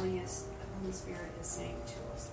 Holy, Holy Spirit is saying to us,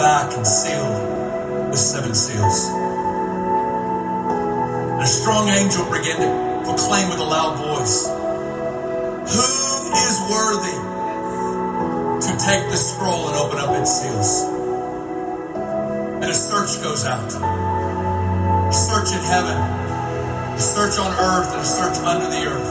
back and sealed with seven seals. And a strong angel began to proclaim with a loud voice, Who is worthy to take the scroll and open up its seals? And a search goes out. A search in heaven, a search on earth, and a search under the earth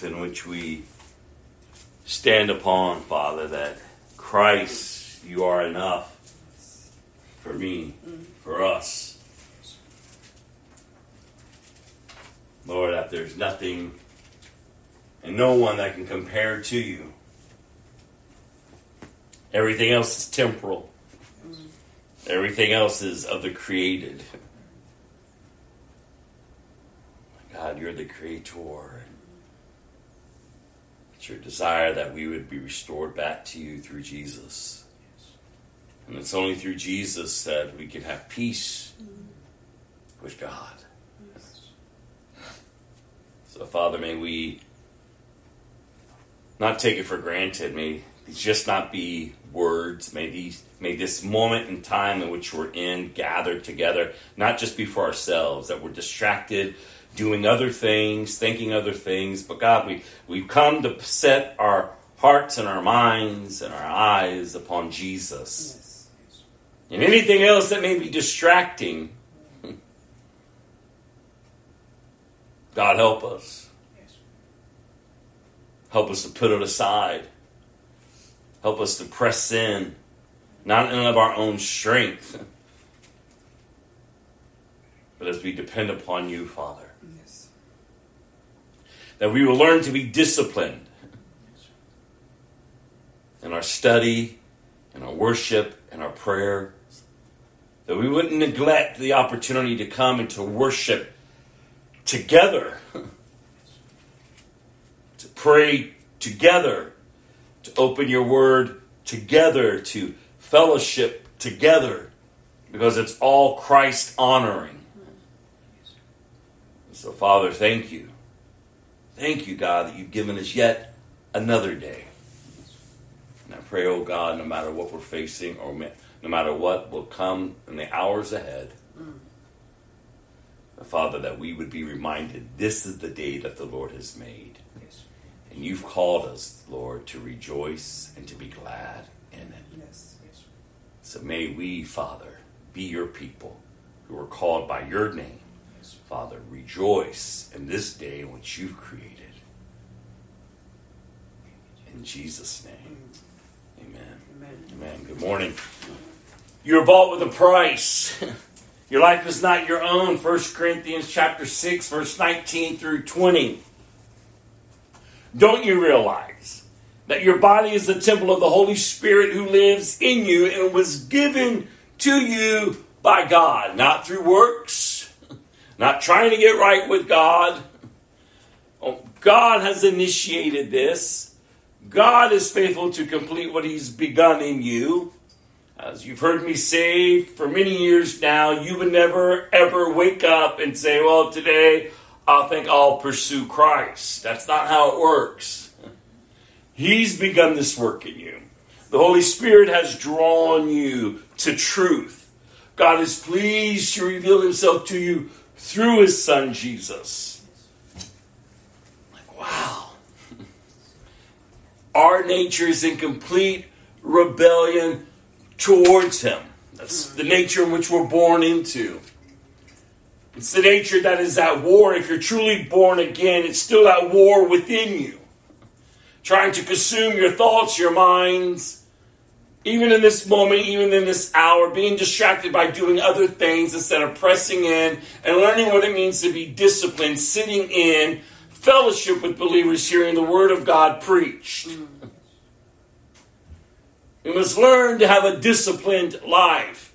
truth in which we stand upon, Father, that Christ, you are enough for me, for us. Lord, that there's nothing and no one that can compare to you. Everything else is temporal. Everything else is of the created. God, you're the creator. It's your desire that we would be restored back to you through Jesus. And it's only through Jesus that we can have peace with God. So, Father, may we not take it for granted. May these just not be words. May these, may this moment in time in which we're in gathered together, not just be for ourselves, that we're distracted, doing other things, thinking other things. But God, we we've come to set our hearts and our minds and our eyes upon Jesus. Yes. And anything else that may be distracting, God help us. Help us to put it aside. Help us to press in, not in of our own strength, but as we depend upon you, Father. That we will learn to be disciplined in our study, in our worship, in our prayer. That we wouldn't neglect the opportunity to come and to worship together, to pray together, to open your word together, to fellowship together, because it's all Christ honoring. So, Father, thank you. Thank you, God, that you've given us yet another day. And I pray, oh God, no matter what we're facing or no matter what will come in the hours ahead, mm. Father, that we would be reminded this is the day that the Lord has made. Yes. And you've called us, Lord, to rejoice and to be glad in it. Yes. Yes. So may we, Father, be your people who are called by your name. Father, rejoice in this day which you've created. In Jesus' name, amen. Amen. Amen. Good morning. You're bought with a price. Your life is not your own. 1 Corinthians chapter 6, verse 19 through 20. Don't you realize that your body is the temple of the Holy Spirit who lives in you and was given to you by God, not through works, not trying to get right with God. Oh, God has initiated this. God is faithful to complete what He's begun in you. As you've heard me say for many years now, you would never ever wake up and say, Well, today I think I'll pursue Christ. That's not how it works. He's begun this work in you. The Holy Spirit has drawn you to truth. God is pleased to reveal Himself to you through His Son Jesus. Like, wow. Our nature is in complete rebellion towards Him. That's the nature in which we're born into. It's the nature that is at war. If you're truly born again, it's still at war within you, trying to consume your thoughts, your minds, even in this moment, even in this hour, being distracted by doing other things instead of pressing in and learning what it means to be disciplined, sitting in fellowship with believers, hearing the Word of God preached. We must learn to have a disciplined life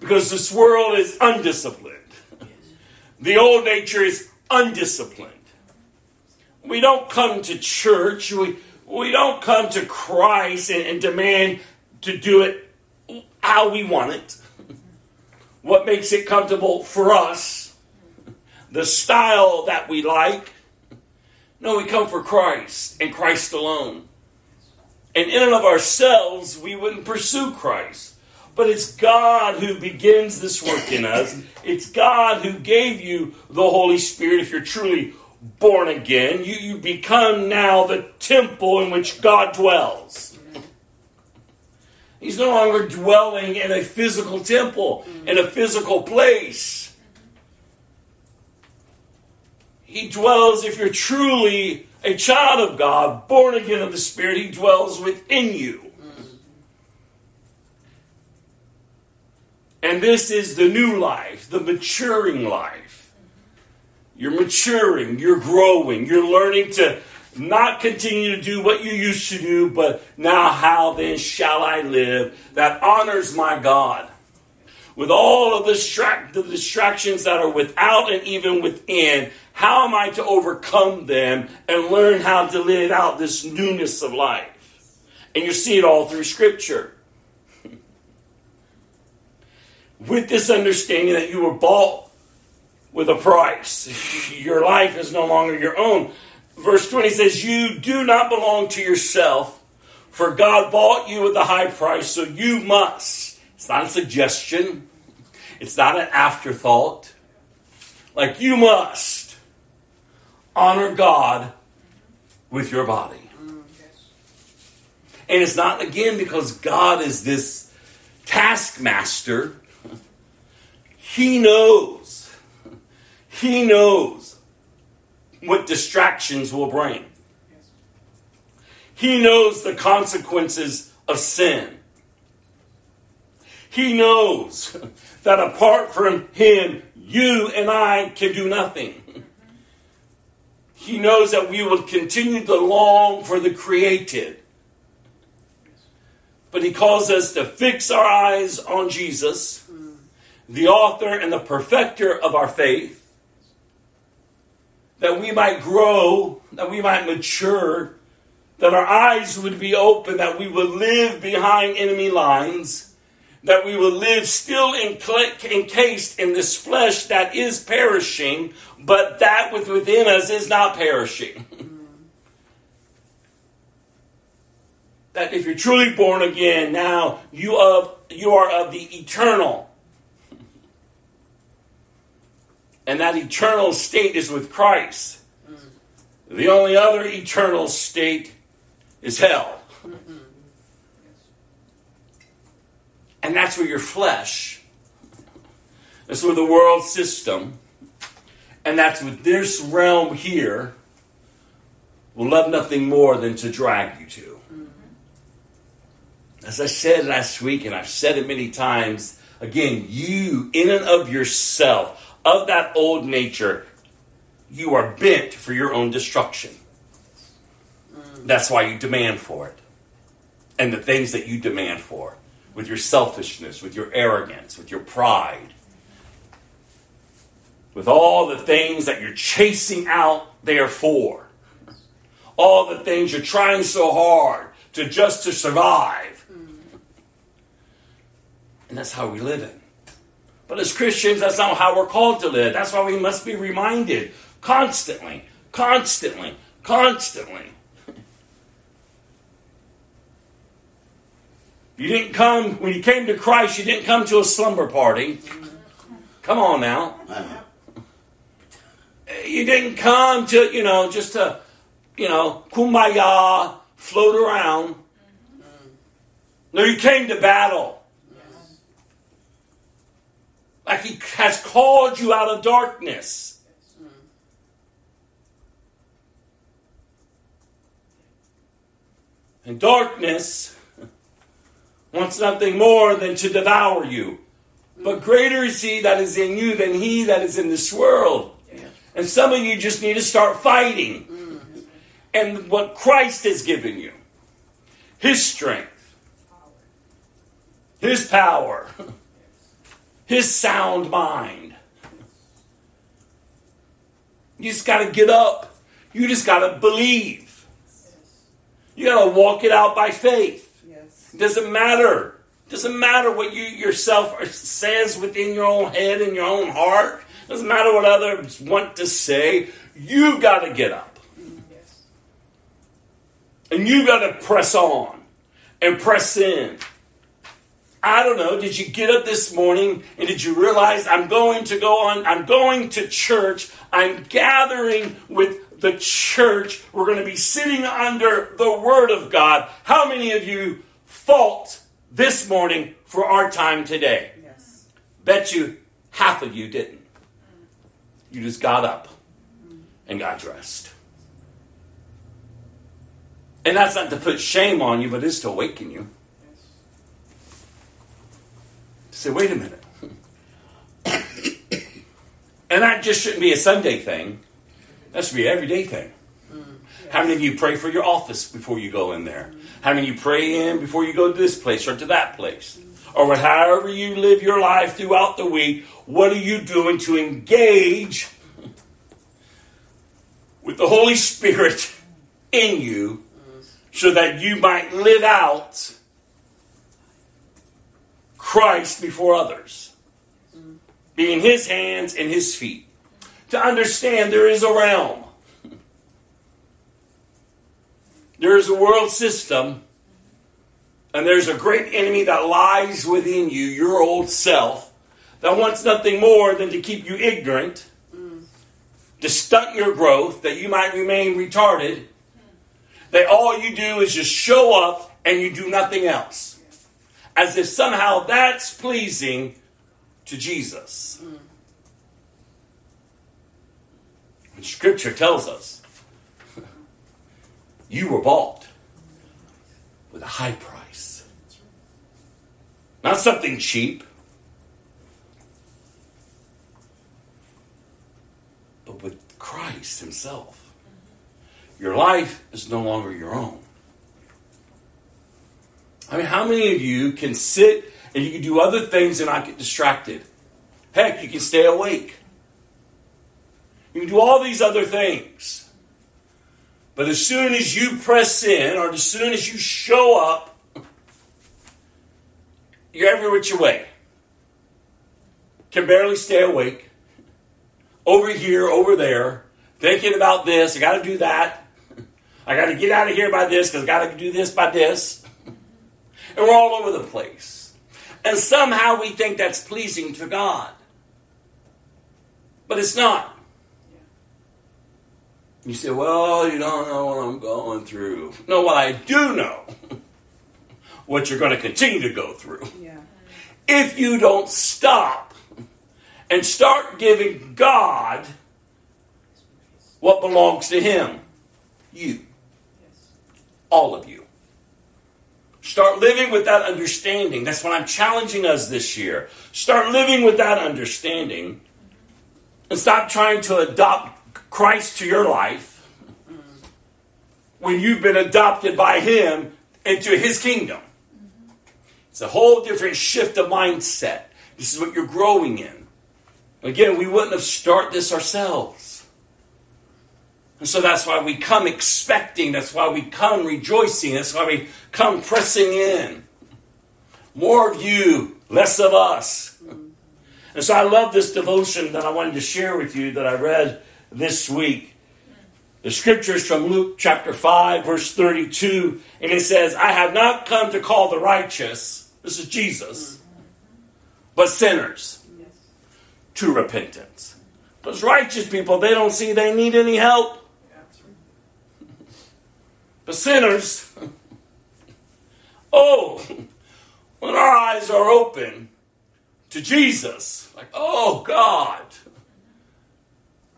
because this world is undisciplined. The old nature is undisciplined. We don't come to church, we, we don't come to Christ and, and demand to do it how we want it, what makes it comfortable for us, the style that we like. No, we come for Christ and Christ alone. And in and of ourselves, we wouldn't pursue Christ. But it's God who begins this work in us. It's God who gave you the Holy Spirit if you're truly born again. You, you become now the temple in which God dwells. He's no longer dwelling in a physical temple, in a physical place. He dwells, if you're truly a child of God, born again of the Spirit, He dwells within you. And this is the new life, the maturing life. You're maturing, you're growing, you're learning to not continue to do what you used to do, but now how then shall I live that honors my God? With all of the, distract- the distractions that are without and even within, how am I to overcome them and learn how to live out this newness of life? And you see it all through Scripture. With this understanding that you were bought with a price, your life is no longer your own verse 20 says, You do not belong to yourself, for God bought you with a high price, so you must. It's not a suggestion, it's not an afterthought. Like you must honor God with your body. And it's not, again, because God is this taskmaster. He knows. He knows what distractions will bring. He knows the consequences of sin. He knows that apart from Him, you and I can do nothing. He knows that we will continue to long for the created. But He calls us to fix our eyes on Jesus, the author and the perfecter of our faith that we might grow, that we might mature, that our eyes would be open, that we would live behind enemy lines, that we would live still encased in this flesh that is perishing, but that within us is not perishing. that if you're truly born again, now you of you are of the eternal. And that eternal state is with Christ. The only other eternal state is hell. And that's where your flesh, that's where the world system, and that's with this realm here, will love nothing more than to drag you to. As I said last week, and I've said it many times, again, you, in and of yourself, of that old nature, you are bent for your own destruction. Mm. That's why you demand for it. And the things that you demand for, with your selfishness, with your arrogance, with your pride, with all the things that you're chasing out there for, all the things you're trying so hard to just to survive. Mm. And that's how we live in. But as Christians, that's not how we're called to live. That's why we must be reminded constantly, constantly, constantly. You didn't come, when you came to Christ, you didn't come to a slumber party. Come on now. You didn't come to, you know, just to, you know, kumbaya, float around. No, you came to battle. Like He has called you out of darkness. And darkness wants nothing more than to devour you. But greater is He that is in you than He that is in this world. And some of you just need to start fighting. Mm, and what Christ has given you His strength, His power his sound mind. You just got to get up. You just got to believe. You got to walk it out by faith. Yes. Doesn't matter. Doesn't matter what you yourself says within your own head and your own heart. Doesn't matter what others want to say. You got to get up. Yes. And you got to press on and press in I don't know, did you get up this morning and did you realize I'm going to go on, I'm going to church, I'm gathering with the church, we're going to be sitting under the Word of God. How many of you thought this morning for our time today. Yes. Bet you half of you didn't. You just got up and got dressed. And that's not to put shame on you, but it's to awaken you. Say, wait a minute. and that just shouldn't be a Sunday thing. That should be an everyday thing. How many of you pray for your office before you go in there? How many of you pray in before you go to this place or to that place? Or however you live your life throughout the week, what are you doing to engage with the Holy Spirit in you so that you might live out Christ before others? Being his hands and his feet. To understand there is a realm There's a world system, and there's a great enemy that lies within you, your old self, that wants nothing more than to keep you ignorant, to stunt your growth, that you might remain retarded, that all you do is just show up and you do nothing else. As if somehow that's pleasing to Jesus. And Scripture tells us you were bought with a high price. Not something cheap, but with Christ Himself. Your life is no longer your own. I mean, how many of you can sit and you can do other things and not get distracted? Heck, you can stay awake. You can do all these other things. But as soon as you press in, or as soon as you show up, you're every which way. Can barely stay awake. Over here, over there, thinking about this. I got to do that. I got to get out of here by this because I got to do this by this. And we're all over the place. And somehow we think that's pleasing to God. But it's not. You say, well, you don't know what I'm going through. No, what I do know, what you're going to continue to go through. Yeah. If you don't stop and start giving God what belongs to Him, you, all of you. Start living with that understanding. That's what I'm challenging us this year. Start living with that understanding and stop trying to adopt Christ to your life when you've been adopted by Him into His kingdom. It's a whole different shift of mindset. This is what you're growing in. Again, we wouldn't have started this ourselves. And so that's why we come expecting. That's why we come rejoicing. That's why we come pressing in. More of you, less of us. And so I love this devotion that I wanted to share with you that I read this week. The scripture is from Luke chapter 5, verse 32, and it says, I have not come to call the righteous, this is Jesus, but sinners to repentance. Those righteous people, they don't see they need any help. The sinners, oh, when our eyes are open to Jesus, like, oh God,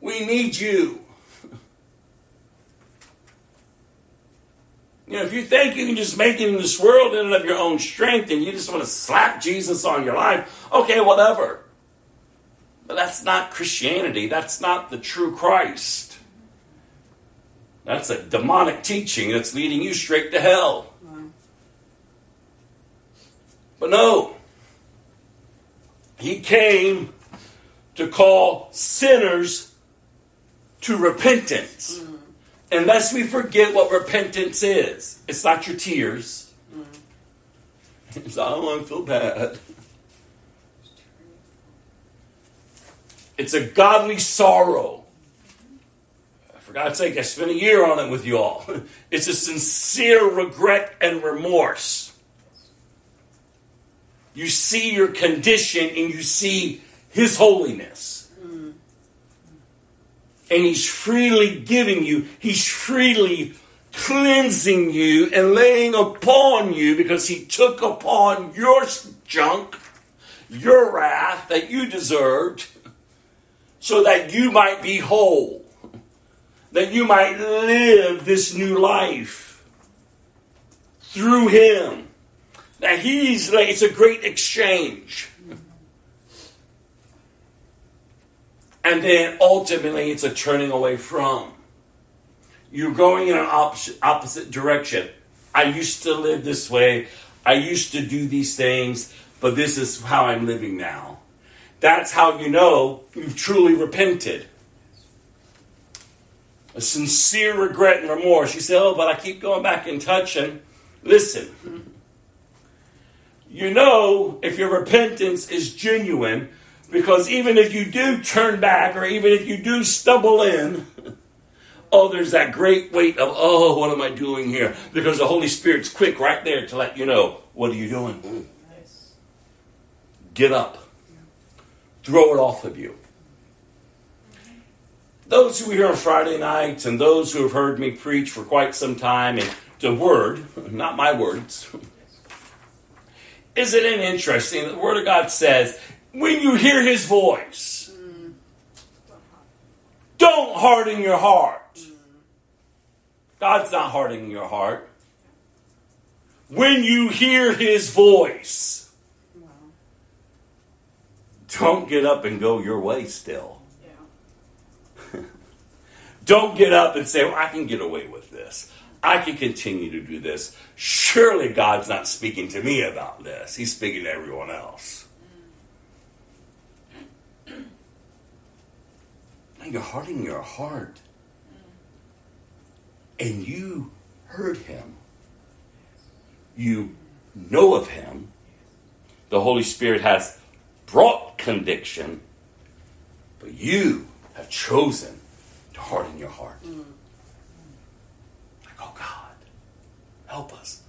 we need you. You know, if you think you can just make it in this world in and of your own strength and you just want to slap Jesus on your life, okay, whatever. But that's not Christianity. That's not the true Christ. That's a demonic teaching that's leading you straight to hell. But no, he came to call sinners to repentance. Mm. Unless we forget what repentance is, it's not your tears. Mm. It's not, want to feel bad. It's a godly sorrow. For God's sake, I spent a year on it with you all. It's a sincere regret and remorse. You see your condition and you see His holiness mm. and he's freely giving you, he's freely cleansing you and laying upon you because he took upon your junk, your wrath that you deserved, so that you might be whole, that you might live this new life through him. That he's like, it's a great exchange. And then ultimately, it's a turning away from. You're going in an opposite, opposite direction. I used to live this way. I used to do these things, but this is how I'm living now. That's how you know you've truly repented. A sincere regret and remorse. You say, oh, but I keep going back and touching. Listen. You know if your repentance is genuine because even if you do turn back or even if you do stumble in, oh, there's that great weight of, oh, what am I doing here? Because the Holy Spirit's quick right there to let you know, what are you doing? Mm. Get up. Throw it off of you. Those who are here on Friday nights and those who have heard me preach for quite some time, and the word, not my words, isn't it interesting? The Word of God says when you hear his voice, don't harden your heart. God's not hardening your heart. When you hear his voice, don't get up and go your way still. Don't get up and say, well, I can get away with this. I can continue to do this. Surely God's not speaking to me about this. He's speaking to everyone else. Now you're hardening your heart. And you heard him. You know of him. The Holy Spirit has brought conviction, but you have chosen harden your heart. Like, oh God, help us.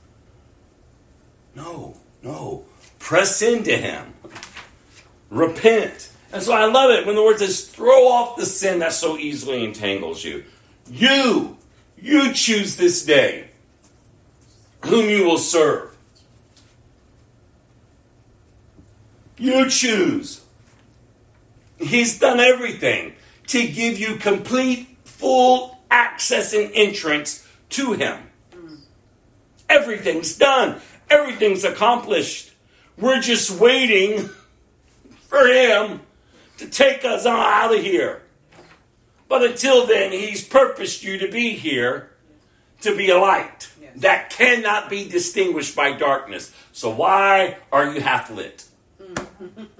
No, no. Press into him. Repent and so I love it when the word says, throw off the sin that so easily entangles you. You, you choose this day whom you will serve. You choose. He's done everything to give you complete, full access and entrance to Him. Everything's done, everything's accomplished. We're just waiting for Him to take us out of here. But until then, He's purposed you to be here to be a light yes. that cannot be distinguished by darkness. So why are you half lit?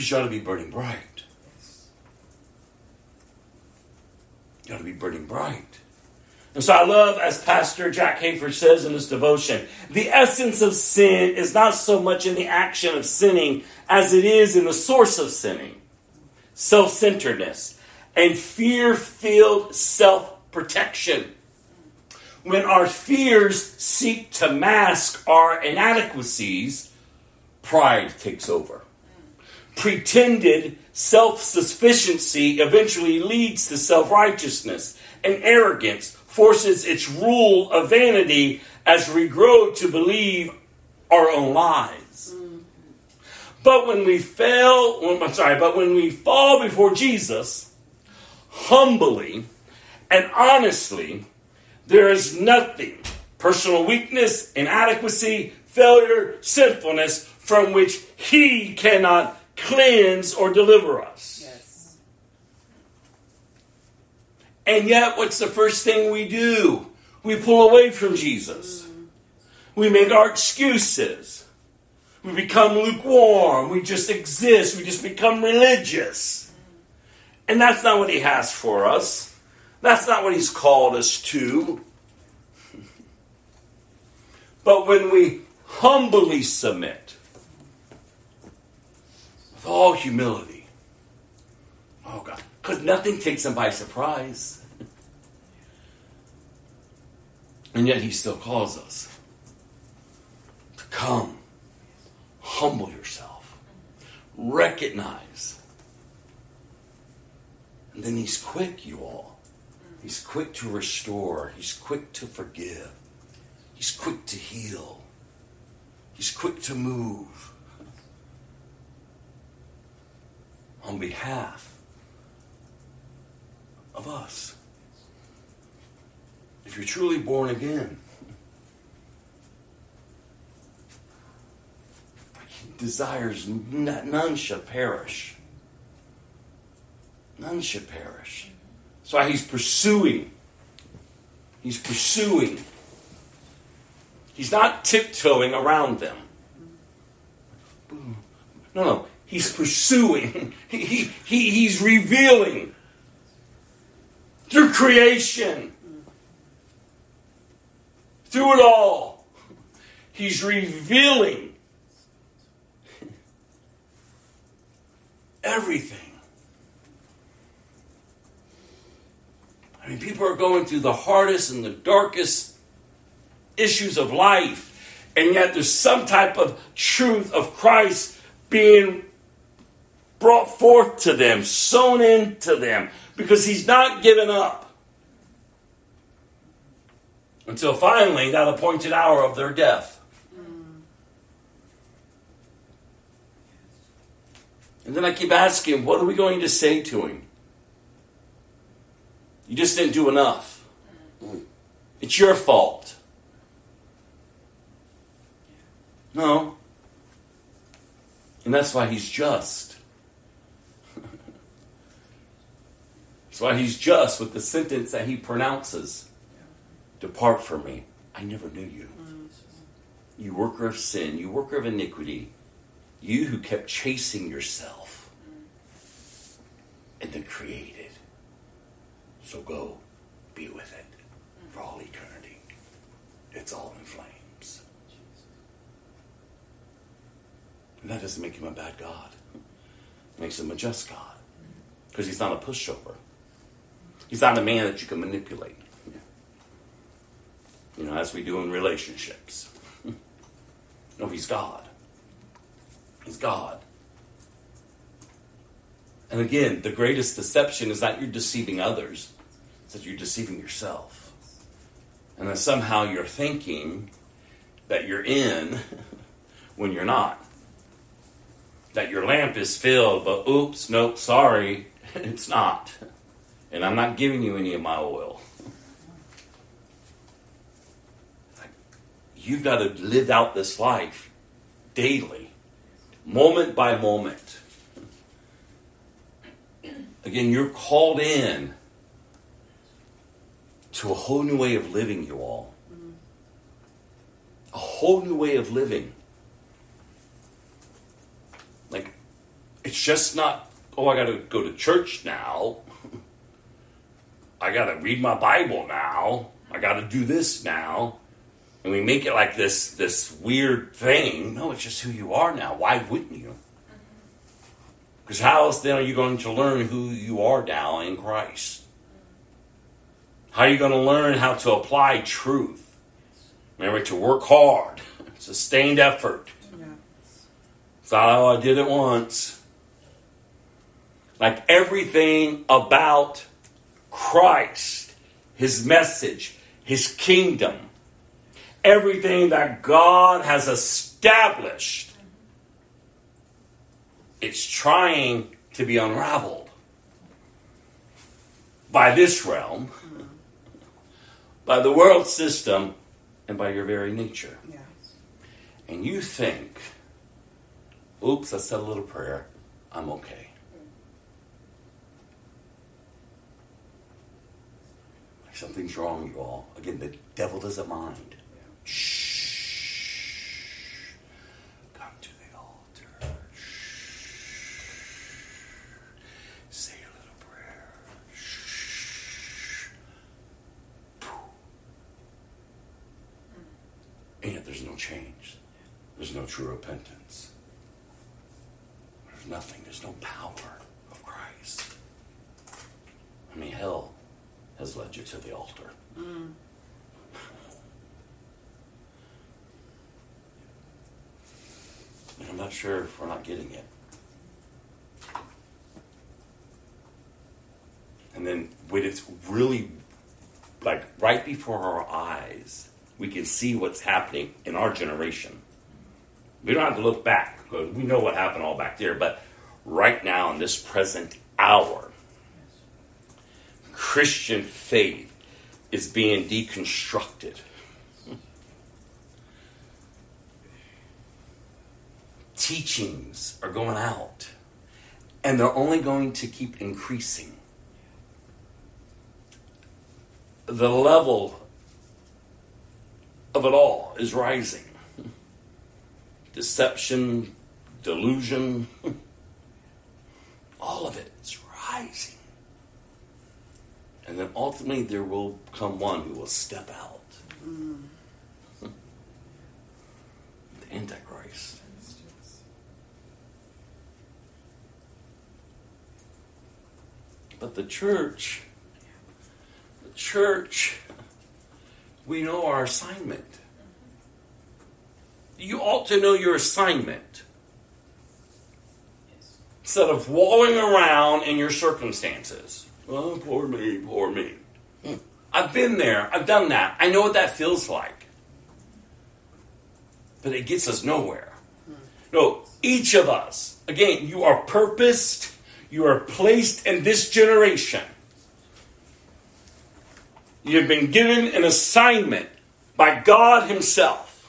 Because you ought to be burning bright. You ought to be burning bright. And so I love, as Pastor Jack Hayford says in this devotion, the essence of sin is not so much in the action of sinning as it is in the source of sinning self centeredness and fear filled self protection. When our fears seek to mask our inadequacies, pride takes over. Pretended self sufficiency eventually leads to self righteousness and arrogance forces its rule of vanity as we grow to believe our own lies. But when we fail, I'm sorry, but when we fall before Jesus, humbly and honestly, there is nothing, personal weakness, inadequacy, failure, sinfulness, from which He cannot cleanse or deliver us. And yet, what's the first thing we do? We pull away from Jesus. Mm-hmm. We make our excuses. We become lukewarm. We just exist. We just become religious. And that's not what He has for us. That's not what He's called us to. But when we humbly submit, with all humility, oh God, because nothing takes Him by surprise. And yet he still calls us to come, humble yourself, recognize And then he's quick, you all. He's quick to restore. He's quick to forgive. He's quick to heal. He's quick to move on behalf of us. If you're truly born again, desires none shall perish. None shall perish. That's why he's pursuing. He's pursuing. He's not tiptoeing around them. No, no. He's pursuing. He, he, he, he's revealing through creation. Through it all. He's revealing everything. I mean, people are going through the hardest and the darkest issues of life, and yet there's some type of truth of Christ being brought forth to them, sown into them, because He's not given up until finally that appointed hour of their death. And then I keep asking, what are we going to say to him? You just didn't do enough. It's your fault. No. And that's why he's just. Why he's just with the sentence that he pronounces Depart from me. I never knew you. You worker of sin, you worker of iniquity, you who kept chasing yourself and then created. So go be with it for all eternity. It's all in flames. And that doesn't make him a bad God. It makes him a just God. Because he's not a pushover. He's not a man that you can manipulate. You know, as we do in relationships. no, he's God. He's God. And again, the greatest deception is not you're deceiving others, it's that you're deceiving yourself. And that somehow you're thinking that you're in when you're not. That your lamp is filled, but oops, nope, sorry, it's not. And I'm not giving you any of my oil. You've got to live out this life daily, moment by moment. Again, you're called in to a whole new way of living, you all. A whole new way of living. Like, it's just not, oh, I got to go to church now. I got to read my Bible now. I got to do this now. And we make it like this this weird thing. No, it's just who you are now. Why wouldn't you? Because how else then are you going to learn who you are now in Christ? How are you going to learn how to apply truth? Remember to work hard, sustained effort. Yeah. Thought, oh, I did it once. Like everything about Christ, His message, His kingdom, everything that God has established, it's trying to be unraveled by this realm, by the world system, and by your very nature. Yes. And you think, oops, I said a little prayer, I'm okay. Something's wrong, you all. Again, the devil doesn't mind. Shh. Come to the altar. Shh. Say a little prayer. Shh. And yet there's no change. There's no true repentance. There's nothing. There's no power of Christ. I mean, hell has led you to the altar. Mm. I'm not sure if we're not getting it. And then when it's really like right before our eyes, we can see what's happening in our generation. We don't have to look back because we know what happened all back there, but right now in this present hour, Christian faith is being deconstructed. Teachings are going out, and they're only going to keep increasing. The level of it all is rising. Deception, delusion, all of it is rising. And then ultimately there will come one who will step out. Mm. the Antichrist. But the church, the church, we know our assignment. You ought to know your assignment instead of wallowing around in your circumstances. Oh, poor me, poor me. I've been there. I've done that. I know what that feels like. But it gets us nowhere. No, each of us, again, you are purposed, you are placed in this generation. You have been given an assignment by God Himself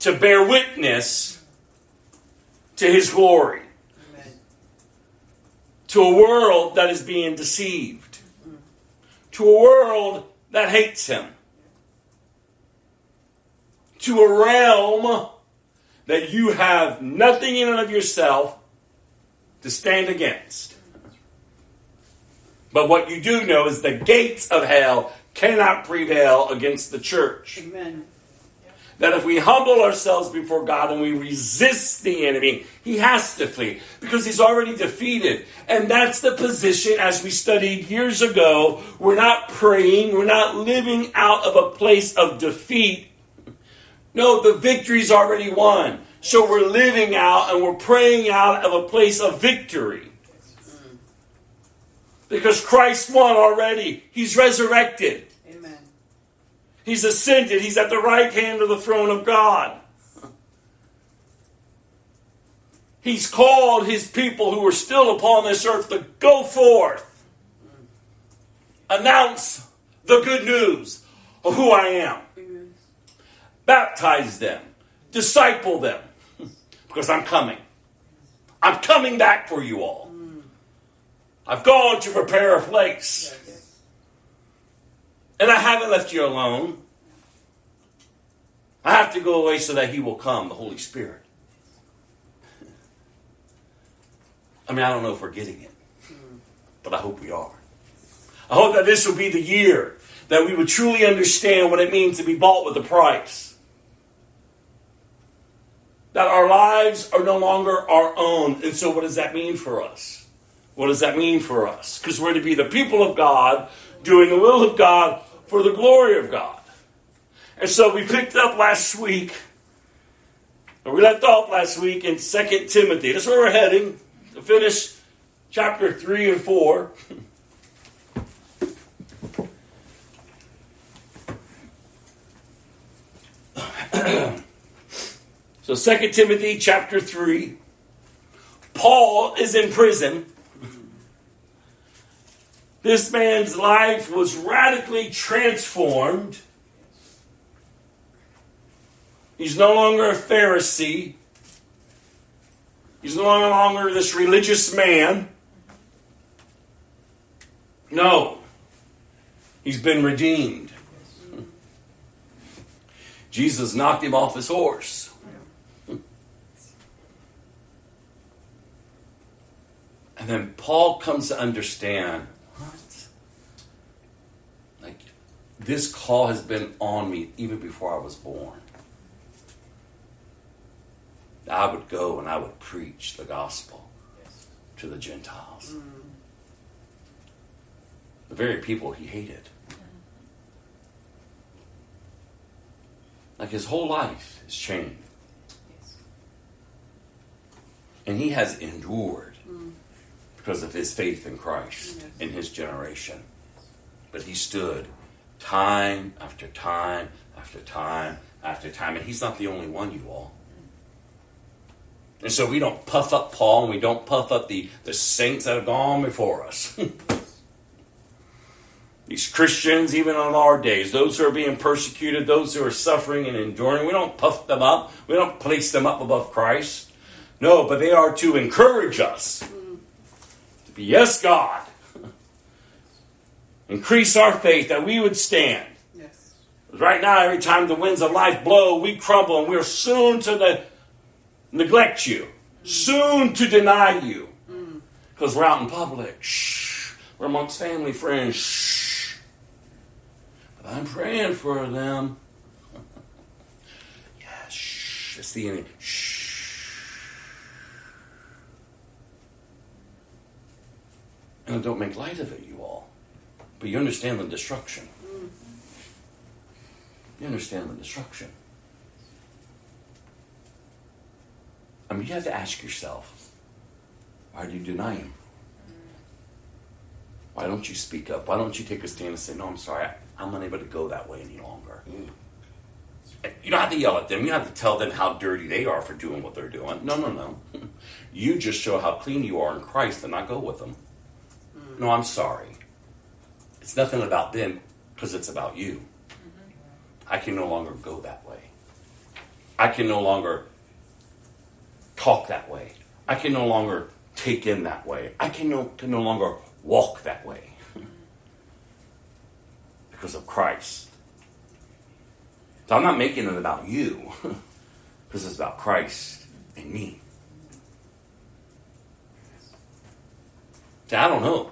to bear witness to His glory to a world that is being deceived, to a world that hates him, to a realm that you have nothing in and of yourself to stand against. But what you do know is the gates of hell cannot prevail against the church. Amen. That if we humble ourselves before God and we resist the enemy, he has to flee because he's already defeated. And that's the position, as we studied years ago. We're not praying, we're not living out of a place of defeat. No, the victory's already won. So we're living out and we're praying out of a place of victory. Because Christ won already, he's resurrected. He's ascended. He's at the right hand of the throne of God. He's called his people who are still upon this earth to go forth, announce the good news of who I am, baptize them, disciple them, because I'm coming. I'm coming back for you all. I've gone to prepare a place. And I haven't left you alone. I have to go away so that He will come, the Holy Spirit. I mean, I don't know if we're getting it, but I hope we are. I hope that this will be the year that we would truly understand what it means to be bought with a price. That our lives are no longer our own. And so, what does that mean for us? What does that mean for us? Because we're to be the people of God, doing the will of God for the glory of God. And so we picked up last week, or we left off last week in 2 Timothy. That's where we're heading to finish chapter 3 and 4. so 2 Timothy chapter 3. Paul is in prison. This man's life was radically transformed. He's no longer a Pharisee. He's no longer this religious man. No. He's been redeemed. Jesus knocked him off his horse. And then Paul comes to understand what? Like, this call has been on me even before I was born. I would go and I would preach the gospel to the Gentiles. The very people he hated. Like his whole life is changed. And he has endured because of his faith in Christ in his generation. But he stood time after time after time after time. And he's not the only one, you all. And so we don't puff up Paul and we don't puff up the, the saints that have gone before us. These Christians, even on our days, those who are being persecuted, those who are suffering and enduring, we don't puff them up. We don't place them up above Christ. No, but they are to encourage us to be, yes, God. Increase our faith that we would stand. Yes. Right now, every time the winds of life blow, we crumble and we're soon to ne- neglect you, mm. soon to deny you. Mm. Because we're out in public. Shh. We're amongst family, friends. Shh. But I'm praying for them. yeah, shh. It's the enemy. Shh. And I don't make light of it, you all. But you understand the destruction. You understand the destruction. I mean, you have to ask yourself why do you deny him? Why don't you speak up? Why don't you take a stand and say, No, I'm sorry, I'm unable to go that way any longer? You don't have to yell at them. You don't have to tell them how dirty they are for doing what they're doing. No, no, no. You just show how clean you are in Christ and not go with them. No, I'm sorry. It's nothing about them because it's about you. I can no longer go that way. I can no longer talk that way. I can no longer take in that way. I can no, can no longer walk that way because of Christ. So I'm not making it about you because it's about Christ and me. I don't know.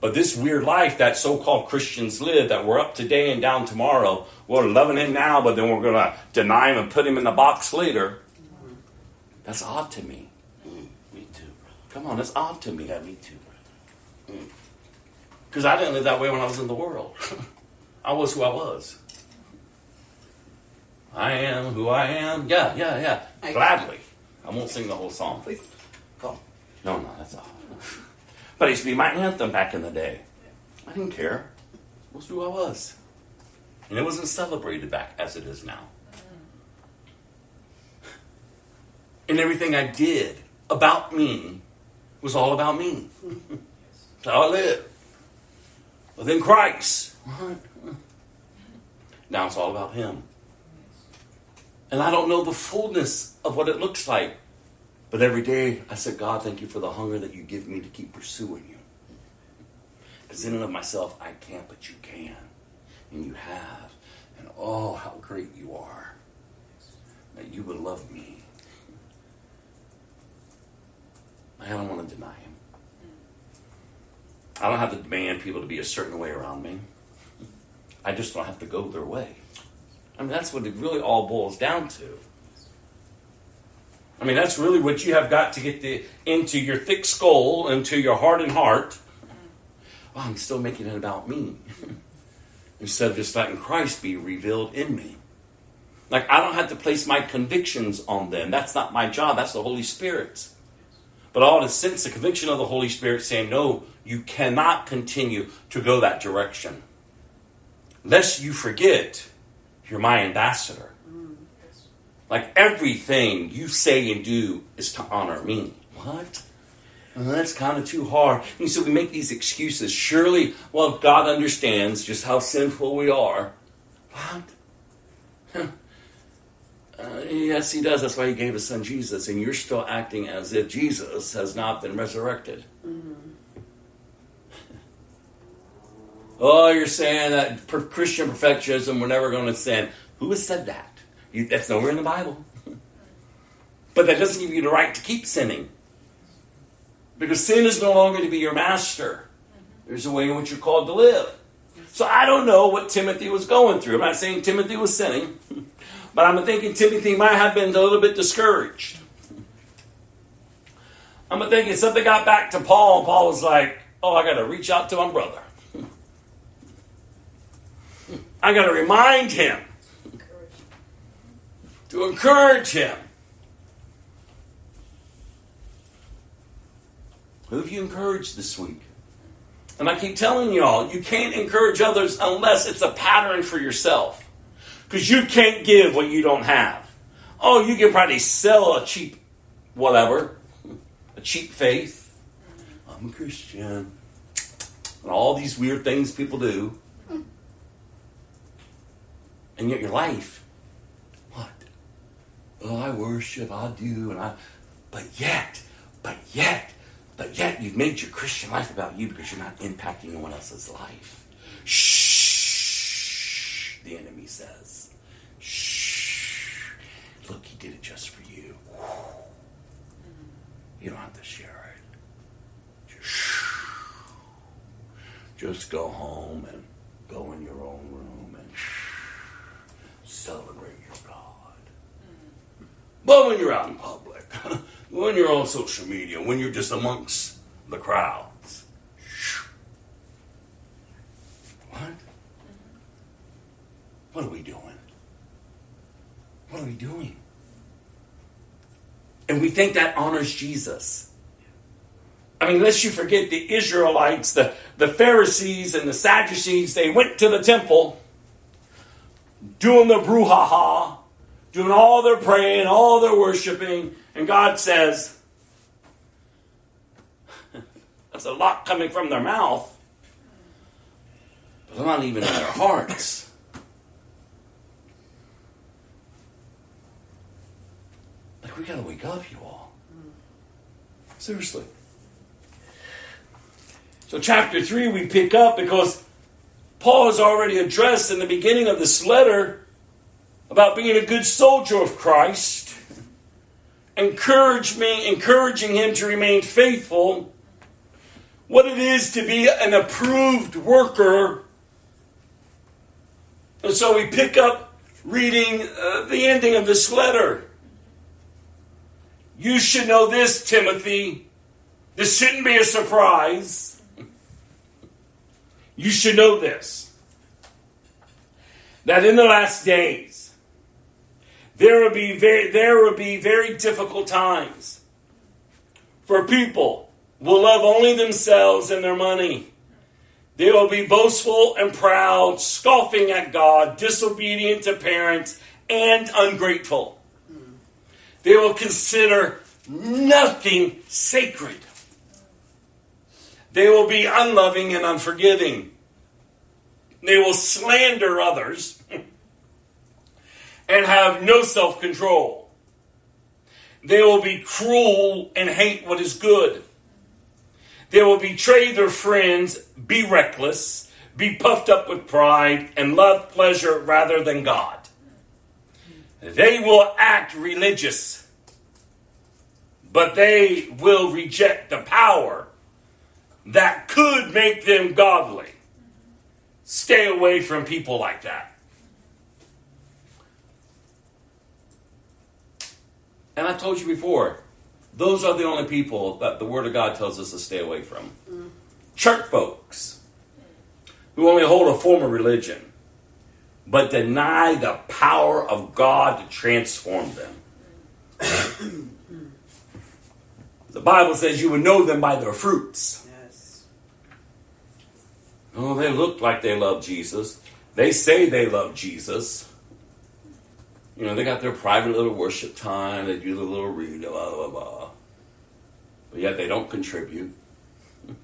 But this weird life that so called Christians live, that we're up today and down tomorrow, we're loving him now, but then we're going to deny him and put him in the box later. That's odd to me. Mm, me too, brother. Come on, that's odd to me. Yeah, me too, brother. Mm. Because I didn't live that way when I was in the world. I was who I was. I am who I am. Yeah, yeah, yeah. I- Gladly. I won't sing the whole song. Please. Come. No, no, that's all. But it used to be my anthem back in the day. I didn't care. Was who I was. And it wasn't celebrated back as it is now. And everything I did about me was all about me. That's how I lived. Within Christ. Now it's all about Him. And I don't know the fullness of what it looks like. But every day I said, God, thank you for the hunger that you give me to keep pursuing you. Because in and of myself, I can't, but you can. And you have. And oh, how great you are. That you would love me. I don't want to deny him. I don't have to demand people to be a certain way around me. I just don't have to go their way. I mean, that's what it really all boils down to. I mean, that's really what you have got to get the, into your thick skull, into your heart and heart. Oh, I'm still making it about me. Instead of just letting Christ be revealed in me. Like, I don't have to place my convictions on them. That's not my job. That's the Holy Spirit's. But I ought to sense the conviction of the Holy Spirit saying, no, you cannot continue to go that direction. Lest you forget, you're my ambassador. Like everything you say and do is to honor me. What? Well, that's kind of too hard. And so we make these excuses. Surely, well, God understands just how sinful we are. What? Huh. Uh, yes, He does. That's why He gave His Son Jesus. And you're still acting as if Jesus has not been resurrected. Oh, you're saying that Christian perfectionism, we're never going to sin. Who has said that? That's nowhere in the Bible. but that doesn't give you the right to keep sinning. Because sin is no longer to be your master. There's a way in which you're called to live. So I don't know what Timothy was going through. I'm not saying Timothy was sinning, but I'm thinking Timothy might have been a little bit discouraged. I'm thinking something got back to Paul, and Paul was like, Oh, I got to reach out to my brother. I got to remind him to encourage him. Who have you encouraged this week? And I keep telling y'all, you can't encourage others unless it's a pattern for yourself. Because you can't give what you don't have. Oh, you can probably sell a cheap whatever, a cheap faith. I'm a Christian. And all these weird things people do. And yet your life? Oh, I worship, I do, and I. But yet, but yet, but yet you've made your Christian life about you because you're not impacting no one else's life. Shh, the enemy says. Shh. Look, he did it just for you. You don't have to share it. Shh. Just go home and go in your own room and celebrate. But when you're out in public, when you're on social media, when you're just amongst the crowds, what? What are we doing? What are we doing? And we think that honors Jesus. I mean, lest you forget the Israelites, the, the Pharisees, and the Sadducees, they went to the temple doing the brouhaha, doing all their praying, all their worshiping, and God says, that's a lot coming from their mouth, but not even in their hearts. Like, we gotta wake up, you all. Seriously. So, chapter 3, we pick up because Paul has already addressed in the beginning of this letter about being a good soldier of Christ, encourage me, encouraging him to remain faithful, what it is to be an approved worker. And so we pick up reading uh, the ending of this letter. You should know this, Timothy. This shouldn't be a surprise. You should know this that in the last days there will be very there will be very difficult times for people will love only themselves and their money. They will be boastful and proud, scoffing at God, disobedient to parents, and ungrateful. They will consider nothing sacred. They will be unloving and unforgiving. They will slander others and have no self control. They will be cruel and hate what is good. They will betray their friends, be reckless, be puffed up with pride, and love pleasure rather than God. They will act religious, but they will reject the power that could make them godly. Stay away from people like that. And I told you before, those are the only people that the Word of God tells us to stay away from. Church folks who only hold a form of religion, but deny the power of God to transform them. the Bible says you would know them by their fruits. Yes. Oh, they look like they love Jesus. They say they love Jesus. You know, they got their private little worship time. They do the little read, blah, blah, blah. But yet they don't contribute.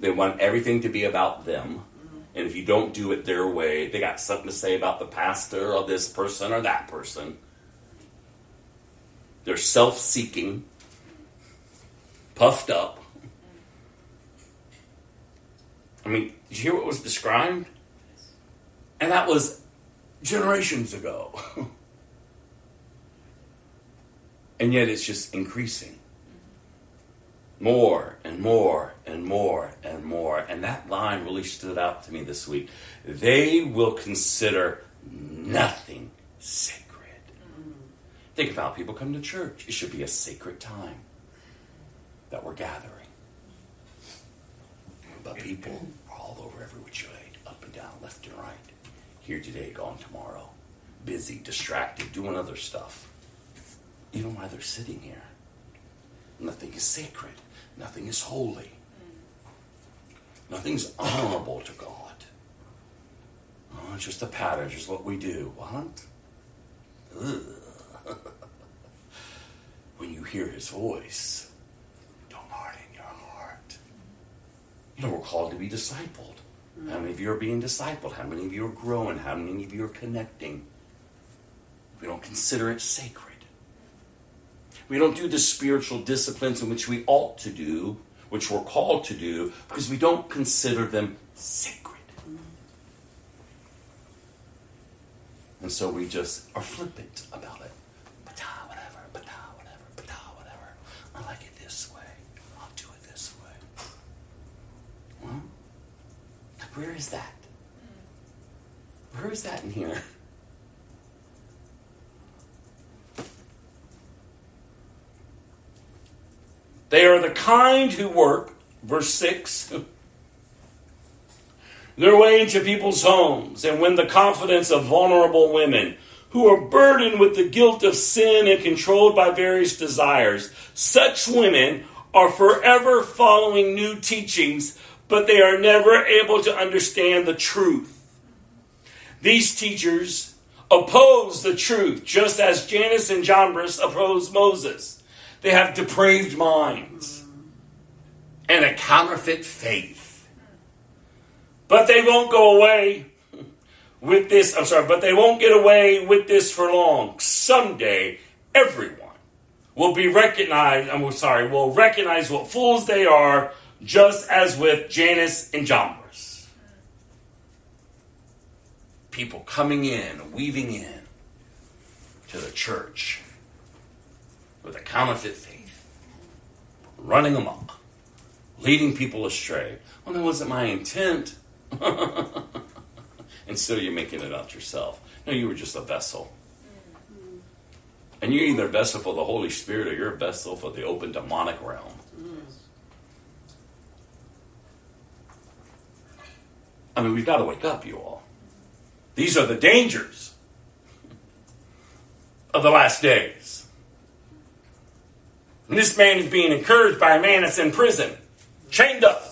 They want everything to be about them. And if you don't do it their way, they got something to say about the pastor or this person or that person. They're self seeking, puffed up. I mean, did you hear what was described? And that was generations ago. and yet it's just increasing. More and more and more and more. And that line really stood out to me this week. They will consider nothing sacred. Think about people come to church. It should be a sacred time that we're gathering. But people are all over every which way, up and down, left and right. Here today, gone tomorrow. Busy, distracted, doing other stuff. Even while they're sitting here. Nothing is sacred. Nothing is holy. Nothing's honorable to God. Oh, it's just a pattern, just what we do. What? When you hear his voice, don't harden your heart. You know, we're called to be discipled. How many of you are being discipled? How many of you are growing? How many of you are connecting? We don't consider it sacred. We don't do the spiritual disciplines in which we ought to do, which we're called to do, because we don't consider them sacred. And so we just are flippant about it. Whatever, whatever, whatever. I like it this way. I'll do it this way. Well, like, where is that? Where is that in here? They are the kind who work, verse 6, their way into people's homes and win the confidence of vulnerable women who are burdened with the guilt of sin and controlled by various desires. Such women are forever following new teachings, but they are never able to understand the truth. These teachers oppose the truth, just as Jannes and Jambres opposed Moses. They have depraved minds and a counterfeit faith. But they won't go away with this. I'm sorry, but they won't get away with this for long. Someday, everyone will be recognized. I'm sorry, will recognize what fools they are, just as with Jannes and Jambres. People coming in, weaving in to the church with a counterfeit faith, running amok, leading people astray. Well, that wasn't my intent. and still you're making it out yourself. No, you were just a vessel. And you're either a vessel for the Holy Spirit or you're a vessel for the open demonic realm. I mean, we've got to wake up, you all. These are the dangers of the last days. And this man is being encouraged by a man that's in prison, chained up.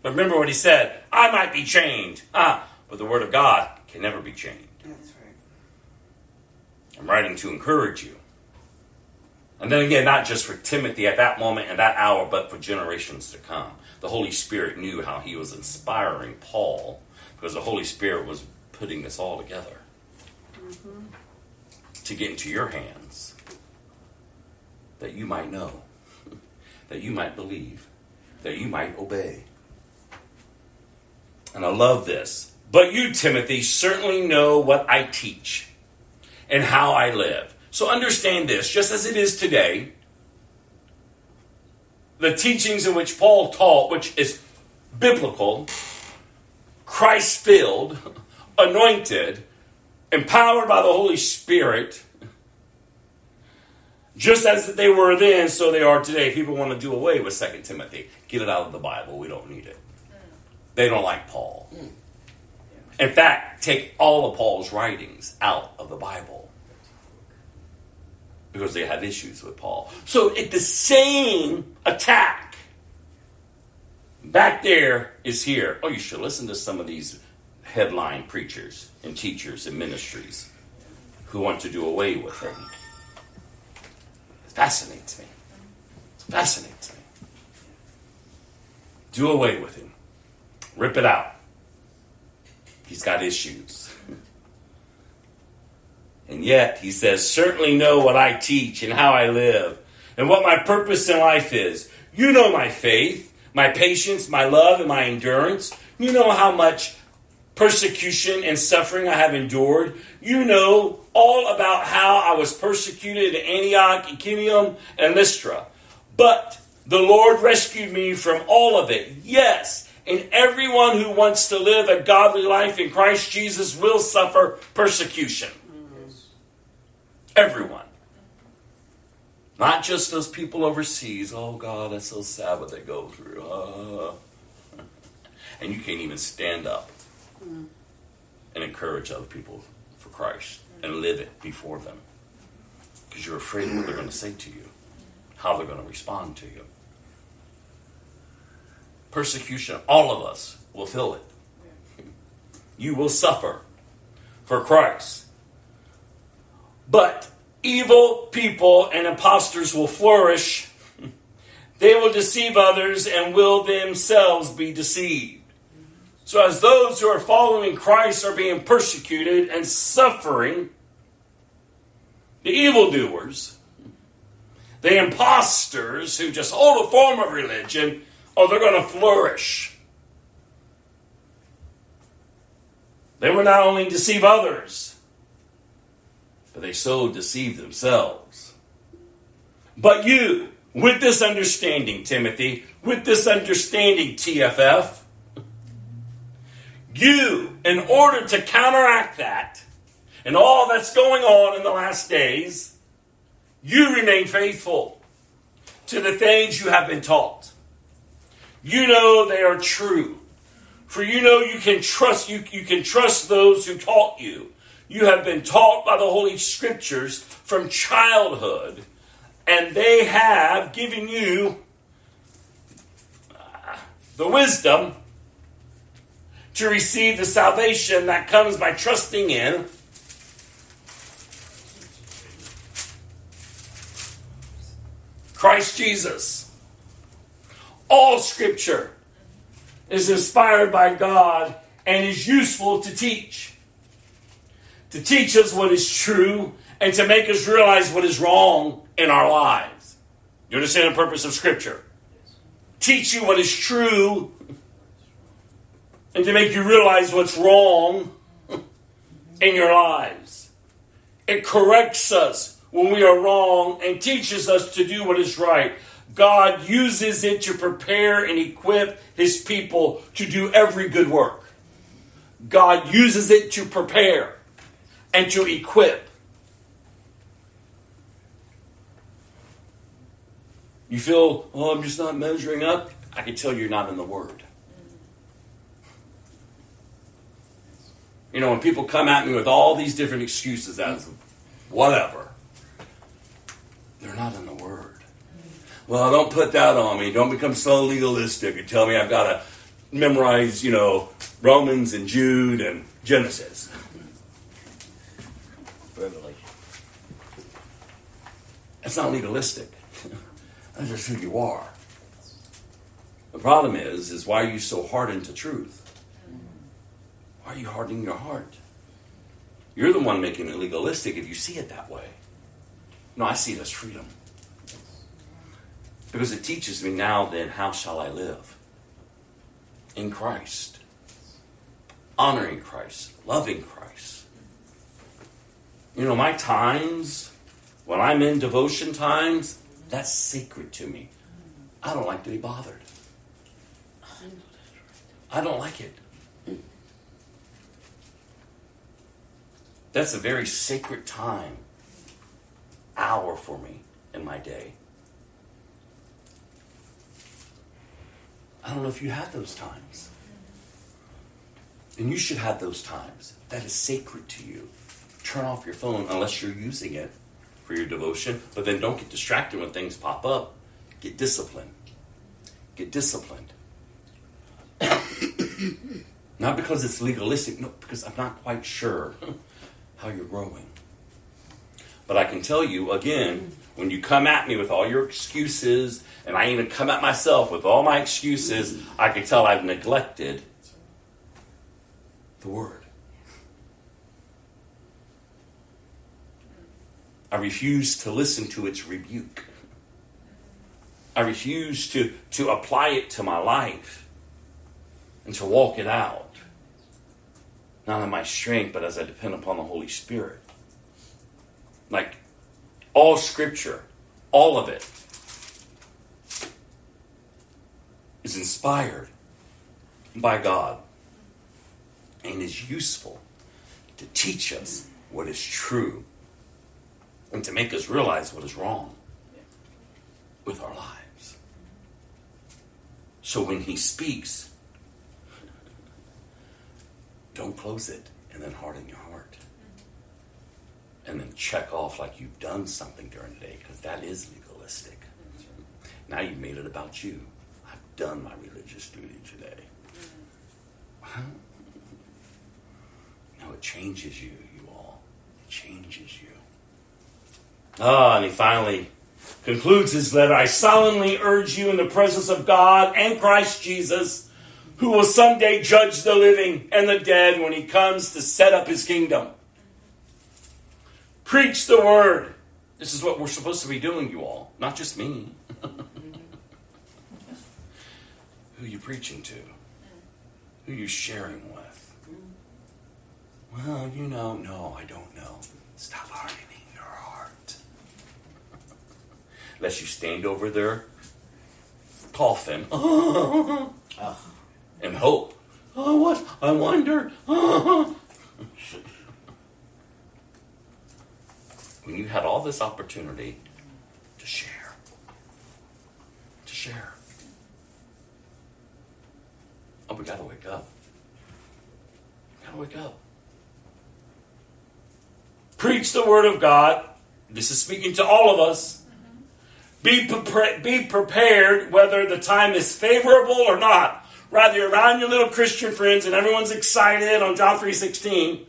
But remember what he said I might be chained. Ah, but the word of God can never be chained. That's right. I'm writing to encourage you. And then again, not just for Timothy at that moment and that hour, but for generations to come. The Holy Spirit knew how he was inspiring Paul because the Holy Spirit was putting this all together mm-hmm. to get into your hands that you might know, that you might believe, that you might obey. And I love this. But you, Timothy, certainly know what I teach and how I live. So understand this, just as it is today, the teachings in which Paul taught, which is biblical, Christ filled, anointed, empowered by the Holy Spirit, just as they were then, so they are today. People want to do away with 2 Timothy. Get it out of the Bible. We don't need it. They don't like Paul. Mm. In fact, take all of Paul's writings out of the Bible because they had issues with Paul. So it, the same attack back there is here. Oh, you should listen to some of these headline preachers and teachers and ministries who want to do away with him. It fascinates me. It fascinates me. Do away with him. Rip it out. He's got issues. And yet, he says, certainly know what I teach and how I live and what my purpose in life is. You know my faith, my patience, my love, and my endurance. You know how much persecution and suffering I have endured. You know all about how I was persecuted in Antioch, Iconium, and Lystra. But the Lord rescued me from all of it. Yes, and everyone who wants to live a godly life in Christ Jesus will suffer persecution. Everyone. Not just those people overseas. Oh God, that's so sad what they go through. Ah. And you can't even stand up and encourage other people for Christ and live it before them because you're afraid of what they're going to say to you. how they're going to respond to you. Persecution, all of us will feel it. You will suffer for Christ. But evil people and impostors will flourish. They will deceive others and will themselves be deceived. So, as those who are following Christ are being persecuted and suffering, the evildoers, the imposters who just hold a form of religion, oh, they're going to flourish. They will not only deceive others, but they so deceive themselves. But you, with this understanding, Timothy, with this understanding, TFF, you, in order to counteract that and all that's going on in the last days, you remain faithful to the things you have been taught. You know they are true. For you know you can trust you, you can trust those who taught you. You have been taught by the Holy Scriptures from childhood, and they have given you uh, the wisdom to receive the salvation that comes by trusting in Christ Jesus. All Scripture is inspired by God and is useful to teach. To teach us what is true and to make us realize what is wrong in our lives. You understand the purpose of Scripture? Teach you what is true and to make you realize what's wrong in your lives. It corrects us when we are wrong and teaches us to do what is right. God uses it to prepare and equip his people to do every good work. God uses it to prepare and to equip. You feel, oh, I'm just not measuring up? I can tell you're not in the Word. You know, when people come at me with all these different excuses as whatever, they're not in the Word. Well, don't put that on me. Don't become so legalistic and tell me I've got to memorize, you know, Romans and Jude and Genesis. That's not legalistic. That's just who you are. The problem is, is why are you so hardened to truth? Why are you hardening your heart? You're the one making it legalistic if you see it that way. No, I see it as freedom. Because it teaches me now then how shall I live? In Christ. Honoring Christ. Loving Christ. You know, my times, when I'm in devotion times, that's sacred to me. I don't like to be bothered. I don't like it. That's a very sacred time, hour for me in my day. I don't know if you have those times. And you should have those times. That is sacred to you. Turn off your phone unless you're using it for your devotion, but then don't get distracted when things pop up. Get disciplined. Get disciplined. not because it's legalistic, no, because I'm not quite sure how you're growing. But I can tell you again, when you come at me with all your excuses, and I even come at myself with all my excuses, I can tell I've neglected the Word. I refuse to listen to its rebuke. I refuse to, to apply it to my life and to walk it out. Not in my strength, but as I depend upon the Holy Spirit. Like all scripture, all of it, is inspired by God and is useful to teach us what is true and to make us realize what is wrong with our lives. So when He speaks, don't close it and then harden your heart. And then check off like you've done something during the day because that is legalistic. Now you've made it about you. I've done my religious duty today. Wow. No, it changes you, you all. It changes you. Ah, and he finally concludes his letter I solemnly urge you in the presence of God and Christ Jesus, who will someday judge the living and the dead when he comes to set up his kingdom. Preach the word. This is what we're supposed to be doing, you all, not just me. Who you preaching to? Who you sharing with? Well, you know, no, I don't know. Stop hardening your heart. Lest you stand over their coffin and hope. Oh, what? I wonder. when you had all this opportunity to share, to share. Oh, we gotta wake up. We gotta wake up. Preach the word of God. This is speaking to all of us. Be, prepar- be prepared whether the time is favorable or not. Rather, you're around your little Christian friends and everyone's excited on John 3.16.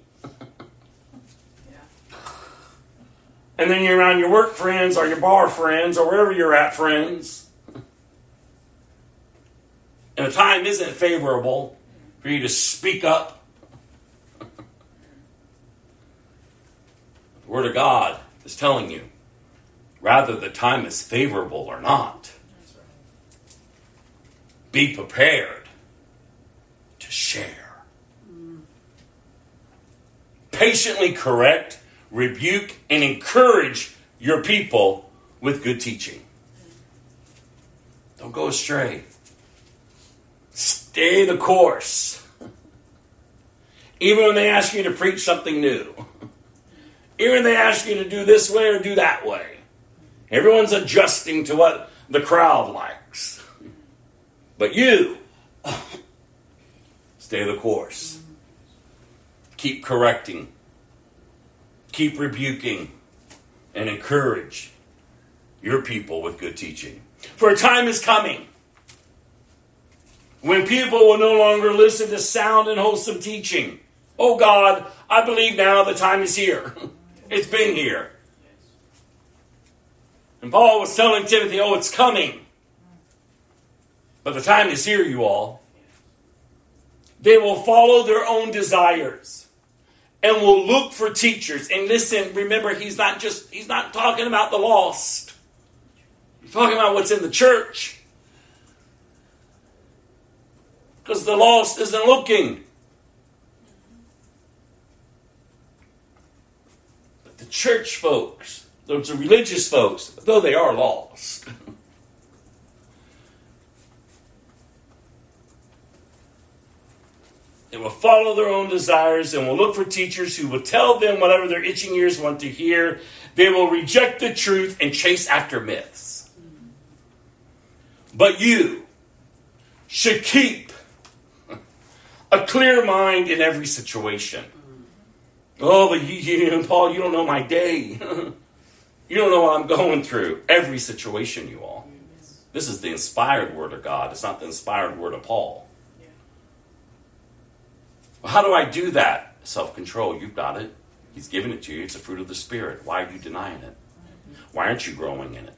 And then you're around your work friends or your bar friends or wherever you're at friends. And the time isn't favorable for you to speak up. The Word of God is telling you rather the time is favorable or not. Be prepared to share. Patiently correct, rebuke, and encourage your people with good teaching. Don't go astray. Stay the course. Even when they ask you to preach something new. Even when they ask you to do this way or do that way. Everyone's adjusting to what the crowd likes. But you, stay the course. Keep correcting. Keep rebuking and encourage your people with good teaching. For a time is coming when people will no longer listen to sound and wholesome teaching. Oh God, I believe now the time is here. It's been here. And Paul was telling Timothy, oh, it's coming. But the time is here, you all. They will follow their own desires and will look for teachers. And listen, remember, he's not just, he's not talking about the lost. He's talking about what's in the church. Because the lost isn't looking. But the church folks, those are religious folks, though they are lost. They will follow their own desires and will look for teachers who will tell them whatever their itching ears want to hear. They will reject the truth and chase after myths. But you should keep a clear mind in every situation. Oh, but you, you, Paul, you don't know my day. you don't know what I'm going through. Every situation, you all. This is the inspired word of God. It's not the inspired word of Paul. Well, how do I do that? Self control. You've got it. He's given it to you. It's a fruit of the Spirit. Why are you denying it? Why aren't you growing in it?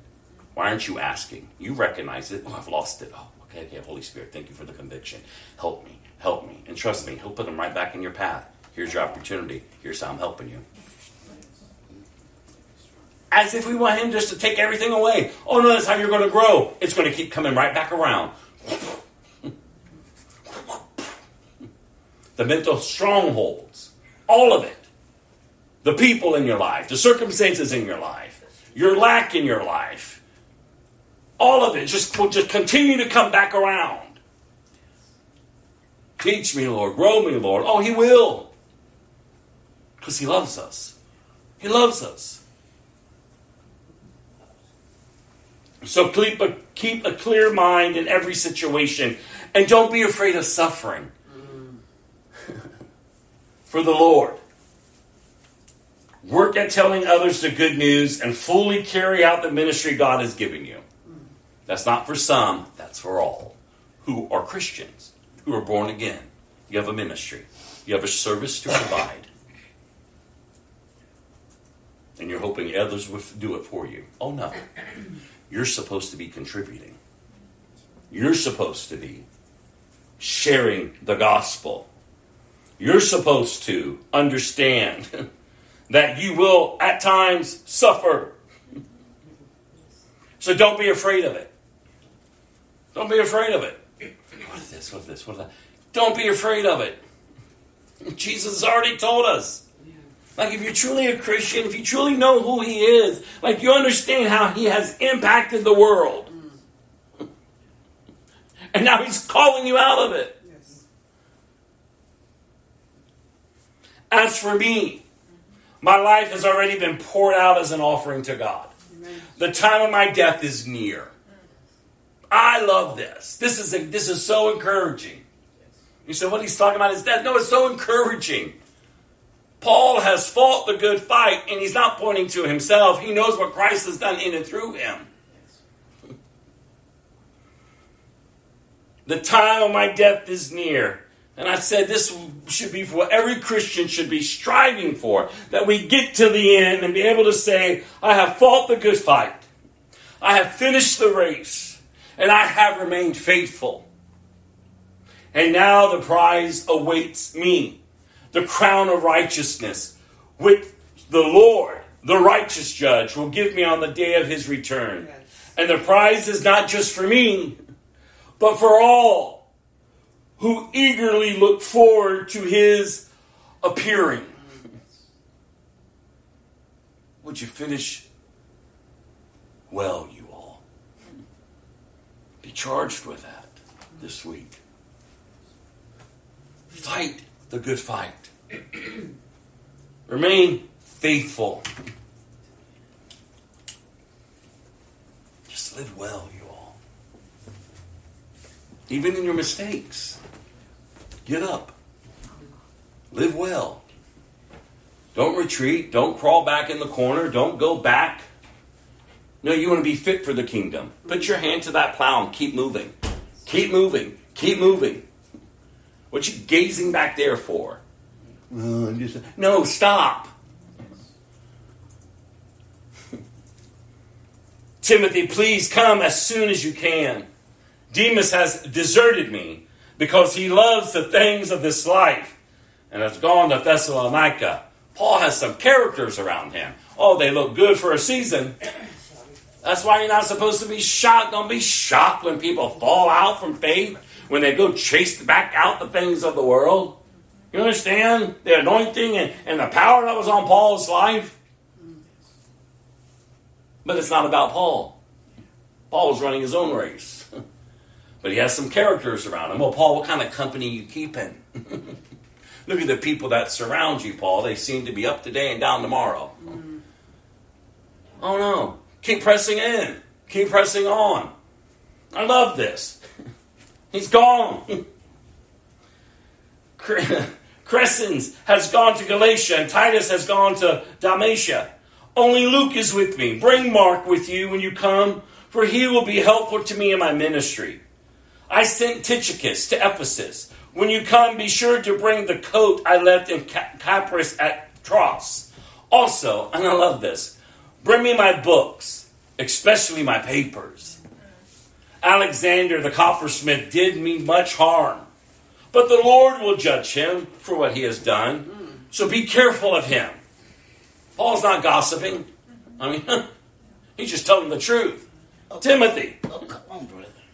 Why aren't you asking? You recognize it. Oh, I've lost it. Oh, okay, okay. Holy Spirit, thank you for the conviction. Help me. Help me. And trust me, He'll put them right back in your path. Here's your opportunity. Here's how I'm helping you. As if we want Him just to take everything away. Oh, no, that's how you're going to grow. It's going to keep coming right back around. the mental strongholds, all of it. The people in your life, the circumstances in your life, your lack in your life, all of it just will just continue to come back around. Teach me, Lord. Grow me, Lord. Oh, He will. Because He loves us. He loves us. So keep a, keep a clear mind in every situation and don't be afraid of suffering for the Lord. Work at telling others the good news and fully carry out the ministry God has given you. That's not for some, that's for all who are Christians, who are born again. You have a ministry, you have a service to provide. And you're hoping others will do it for you. Oh no. You're supposed to be contributing. You're supposed to be sharing the gospel. You're supposed to understand that you will at times suffer. So don't be afraid of it. Don't be afraid of it. What is this? What is this? What is that? Don't be afraid of it. Jesus already told us. Like, if you're truly a Christian, if you truly know who He is, like, you understand how He has impacted the world. And now He's calling you out of it. As for me, my life has already been poured out as an offering to God. The time of my death is near. I love this. This is a, this is so encouraging. You said what he's talking about is death. No, it's so encouraging. Paul has fought the good fight, and he's not pointing to himself. He knows what Christ has done in and through him. The time of my death is near. And I said this should be for what every Christian should be striving for that we get to the end and be able to say, I have fought the good fight, I have finished the race, and I have remained faithful. And now the prize awaits me the crown of righteousness, which the Lord, the righteous judge, will give me on the day of his return. And the prize is not just for me, but for all who eagerly look forward to his appearing. Would you finish well, you all? Be charged with that this week. Fight the good fight. Remain faithful. Just live well, you all. Even in your mistakes. Get up. Live well. Don't retreat. Don't crawl back in the corner. Don't go back. No, you want to be fit for the kingdom. Put your hand to that plow and keep moving. Keep moving. Keep moving. What you gazing back there for? Uh, no, stop. Timothy, please come as soon as you can. Demas has deserted me because he loves the things of this life and has gone to Thessalonica. Paul has some characters around him. Oh, they look good for a season. That's why you're not supposed to be shocked. Don't be shocked when people fall out from faith, when they go chase back out the things of the world. You understand the anointing and, and the power that was on Paul's life? But it's not about Paul. Paul was running his own race. but he has some characters around him. Well, Paul, what kind of company you keeping? Look at the people that surround you, Paul. They seem to be up today and down tomorrow. Mm. Oh no. Keep pressing in. Keep pressing on. I love this. He's gone. Crescens has gone to Galatia, and Titus has gone to Dalmatia. Only Luke is with me. Bring Mark with you when you come, for he will be helpful to me in my ministry. I sent Tychicus to Ephesus. When you come, be sure to bring the coat I left in Carpus at Troas. Also, and I love this, bring me my books, especially my papers. Alexander the coppersmith did me much harm. But the Lord will judge him for what he has done. So be careful of him. Paul's not gossiping. I mean, he's just telling the truth. Timothy, oh, on,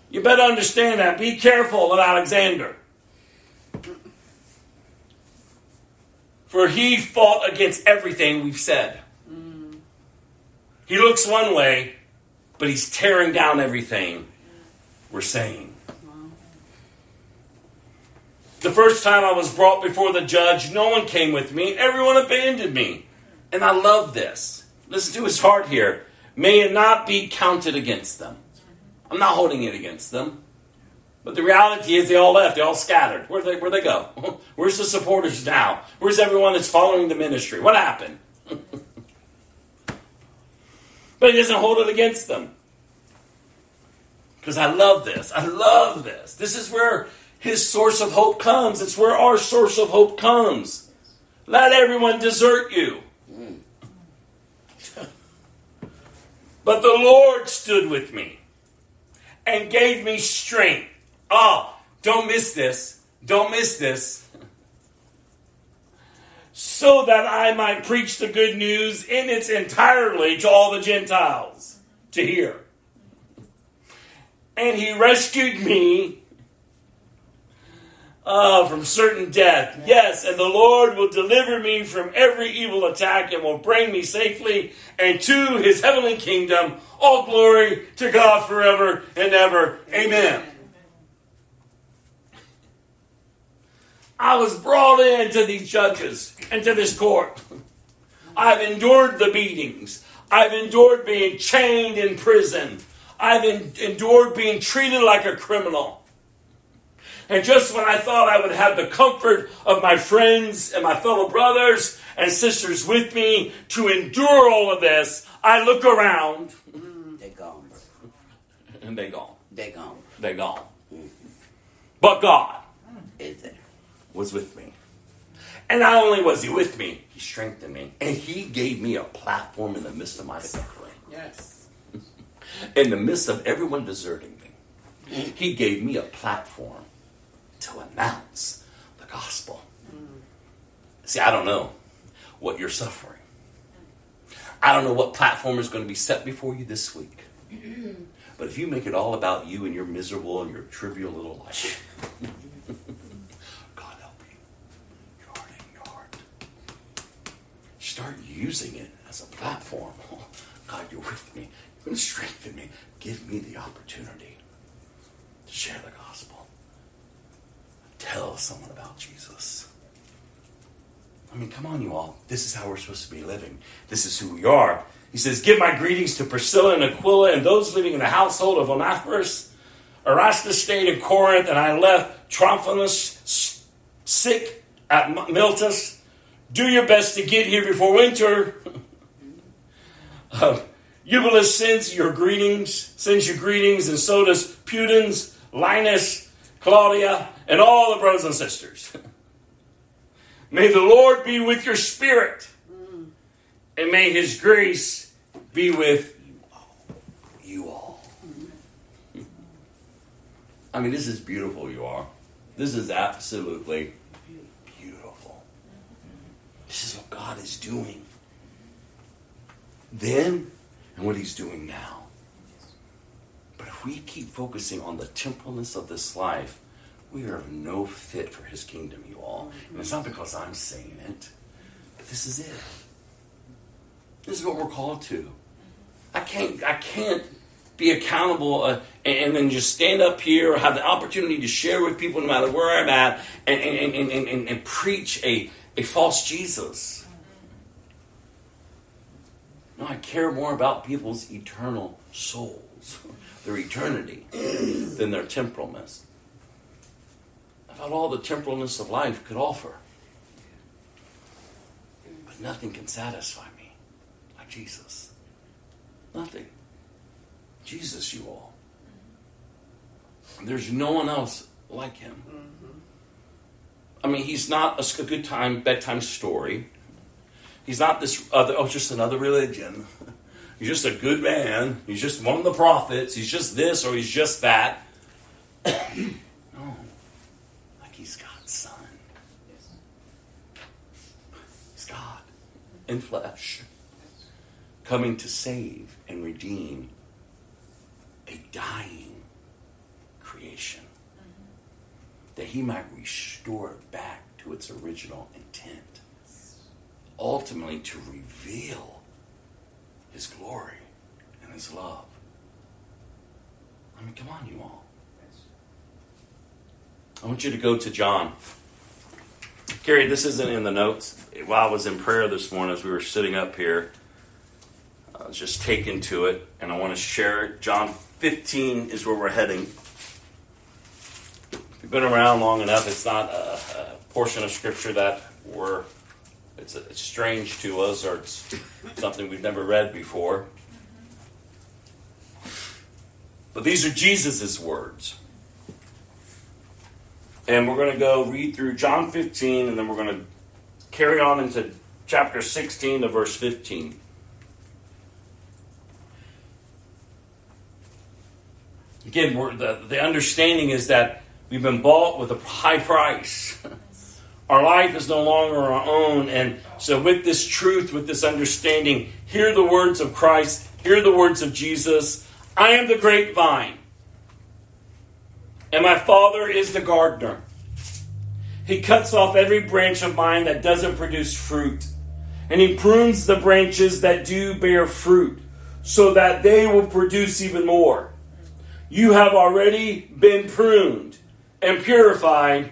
you better understand that. Be careful of Alexander. For he fought against everything we've said. He looks one way, but he's tearing down everything we're saying. The first time I was brought before the judge, no one came with me. Everyone abandoned me. And I love this. Listen to his heart here. May it not be counted against them. I'm not holding it against them. But the reality is they all left. They all scattered. Where'd they, where'd they go? Where's the supporters now? Where's everyone that's following the ministry? What happened? but he doesn't hold it against them. Because I love this. I love this. This is where his source of hope comes. It's where our source of hope comes. Let everyone desert you. but the Lord stood with me and gave me strength. Oh, don't miss this. Don't miss this. So that I might preach the good news in its entirely to all the Gentiles to hear. And he rescued me uh, from certain death. Yes, and the Lord will deliver me from every evil attack and will bring me safely and to his heavenly kingdom. All glory to God forever and ever. Amen. I was brought into these judges, into this court. I've endured the beatings. I've endured being chained in prison. I've en- endured being treated like a criminal. And just when I thought I would have the comfort of my friends and my fellow brothers and sisters with me to endure all of this, I look around They gone, and they gone. They gone. They gone. But God Is there? was with me. And not only was He with me, He strengthened me. And He gave me a platform in the midst of my suffering. Yes. In the midst of everyone deserting me, He gave me a platform to announce the gospel. See, I don't know what you're suffering. I don't know what platform is going to be set before you this week. But if you make it all about you and your miserable and your trivial little life, God help you. Your heart your heart. Start using it as a platform. God, you're with me. You're going to strengthen me. Give me the opportunity to share the gospel. Tell someone about Jesus. I mean, come on, you all. This is how we're supposed to be living. This is who we are. He says, Give my greetings to Priscilla and Aquila and those living in the household of Onesiphorus. Erastus stayed in Corinth, and I left Trophimus sick at Miletus. Do your best to get here before winter. uh, Eubulus sends your greetings, sends you greetings, and so does Pudens, Linus, Claudia, and all the brothers and sisters. May the Lord be with your spirit, and may His grace be with you all. I mean, this is beautiful, you are. This is absolutely beautiful. This is what God is doing then and what He's doing now. We keep focusing on the temporalness of this life, we are of no fit for His kingdom, you all. And it's not because I'm saying it, but this is it. This is what we're called to. I can't. I can't be accountable uh, and, then just stand up here or have the opportunity to share with people no matter where I'm at and, and, and, and, and, and preach a, a false Jesus. No, I care more about people's eternal souls, their eternity, than their temporalness. About all the temporalness of life could offer. But nothing can satisfy me like Jesus. Nothing. Jesus, you all. There's no one else like him. Mm-hmm. I mean, he's not a good time bedtime story. He's not this other. Oh, just another religion. He's just a good man. He's just one of the prophets. He's just this or he's just that. no, oh. like he's God's son. He's God in flesh, coming to save and redeem a dying creation, mm-hmm. that he might restore it back to its original intent ultimately to reveal his glory and his love. I mean, come on, you all. I want you to go to John. Gary, this isn't in the notes. While I was in prayer this morning, as we were sitting up here, I was just taken to it, and I want to share it. John 15 is where we're heading. If you've been around long enough, it's not a, a portion of Scripture that we're it's, it's strange to us or it's something we've never read before. But these are Jesus' words. And we're going to go read through John 15, and then we're going to carry on into chapter 16 to verse 15. Again, the, the understanding is that we've been bought with a high price. Our life is no longer our own. And so, with this truth, with this understanding, hear the words of Christ, hear the words of Jesus. I am the grapevine, and my Father is the gardener. He cuts off every branch of mine that doesn't produce fruit, and he prunes the branches that do bear fruit, so that they will produce even more. You have already been pruned and purified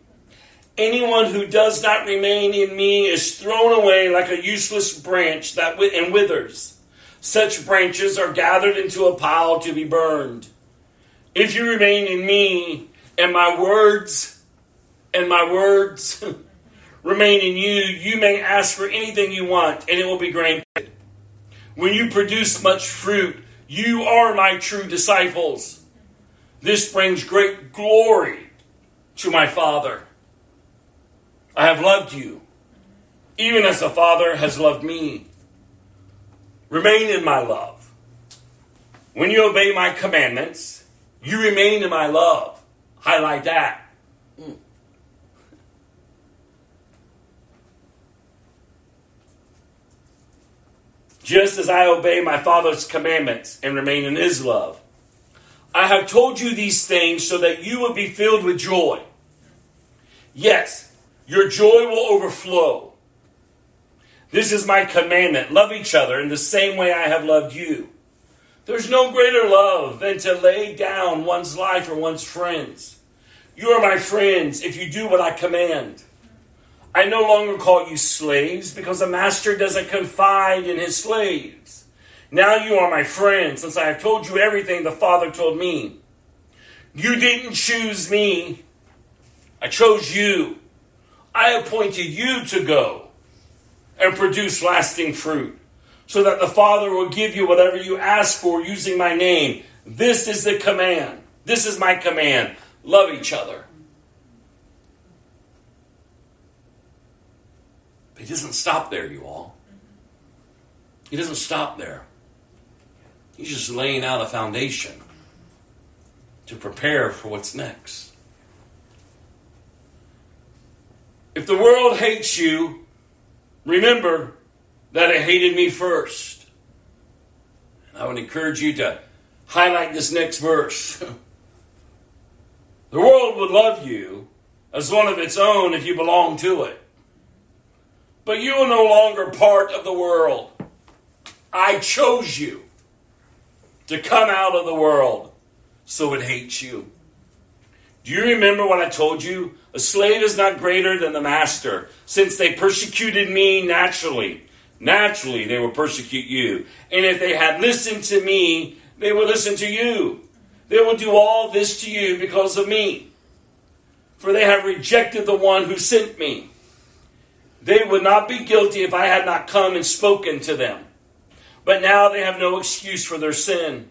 Anyone who does not remain in me is thrown away like a useless branch that and withers. Such branches are gathered into a pile to be burned. If you remain in me and my words and my words remain in you, you may ask for anything you want and it will be granted. When you produce much fruit, you are my true disciples. This brings great glory to my Father. I have loved you, even as the Father has loved me. Remain in my love. When you obey my commandments, you remain in my love. Highlight that. Just as I obey my Father's commandments and remain in his love. I have told you these things so that you will be filled with joy. Yes, your joy will overflow. This is my commandment love each other in the same way I have loved you. There's no greater love than to lay down one's life for one's friends. You are my friends if you do what I command. I no longer call you slaves because a master doesn't confide in his slaves. Now you are my friends since I have told you everything the Father told me. You didn't choose me, I chose you. I appointed you to go and produce lasting fruit, so that the Father will give you whatever you ask for using my name. This is the command. This is my command. Love each other. But he doesn't stop there, you all. He doesn't stop there. He's just laying out a foundation to prepare for what's next. If the world hates you, remember that it hated me first. And I would encourage you to highlight this next verse. the world would love you as one of its own if you belong to it. But you are no longer part of the world. I chose you to come out of the world so it hates you. Do you remember what I told you? A slave is not greater than the master, since they persecuted me naturally. Naturally, they will persecute you. And if they had listened to me, they will listen to you. They will do all this to you because of me. For they have rejected the one who sent me. They would not be guilty if I had not come and spoken to them. But now they have no excuse for their sin.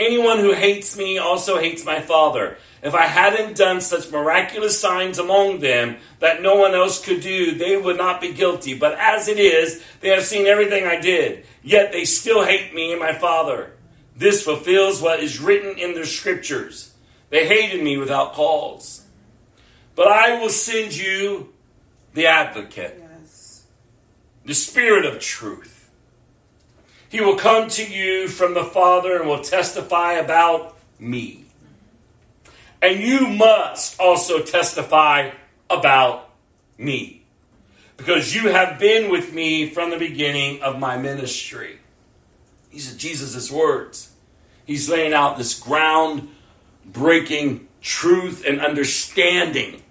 Anyone who hates me also hates my Father. If I hadn't done such miraculous signs among them that no one else could do, they would not be guilty. But as it is, they have seen everything I did. Yet they still hate me and my Father. This fulfills what is written in the scriptures. They hated me without cause. But I will send you the advocate, Yes. the Spirit of truth. He will come to you from the Father and will testify about me. And you must also testify about me, because you have been with me from the beginning of my ministry. These are Jesus' words. He's laying out this ground breaking truth and understanding.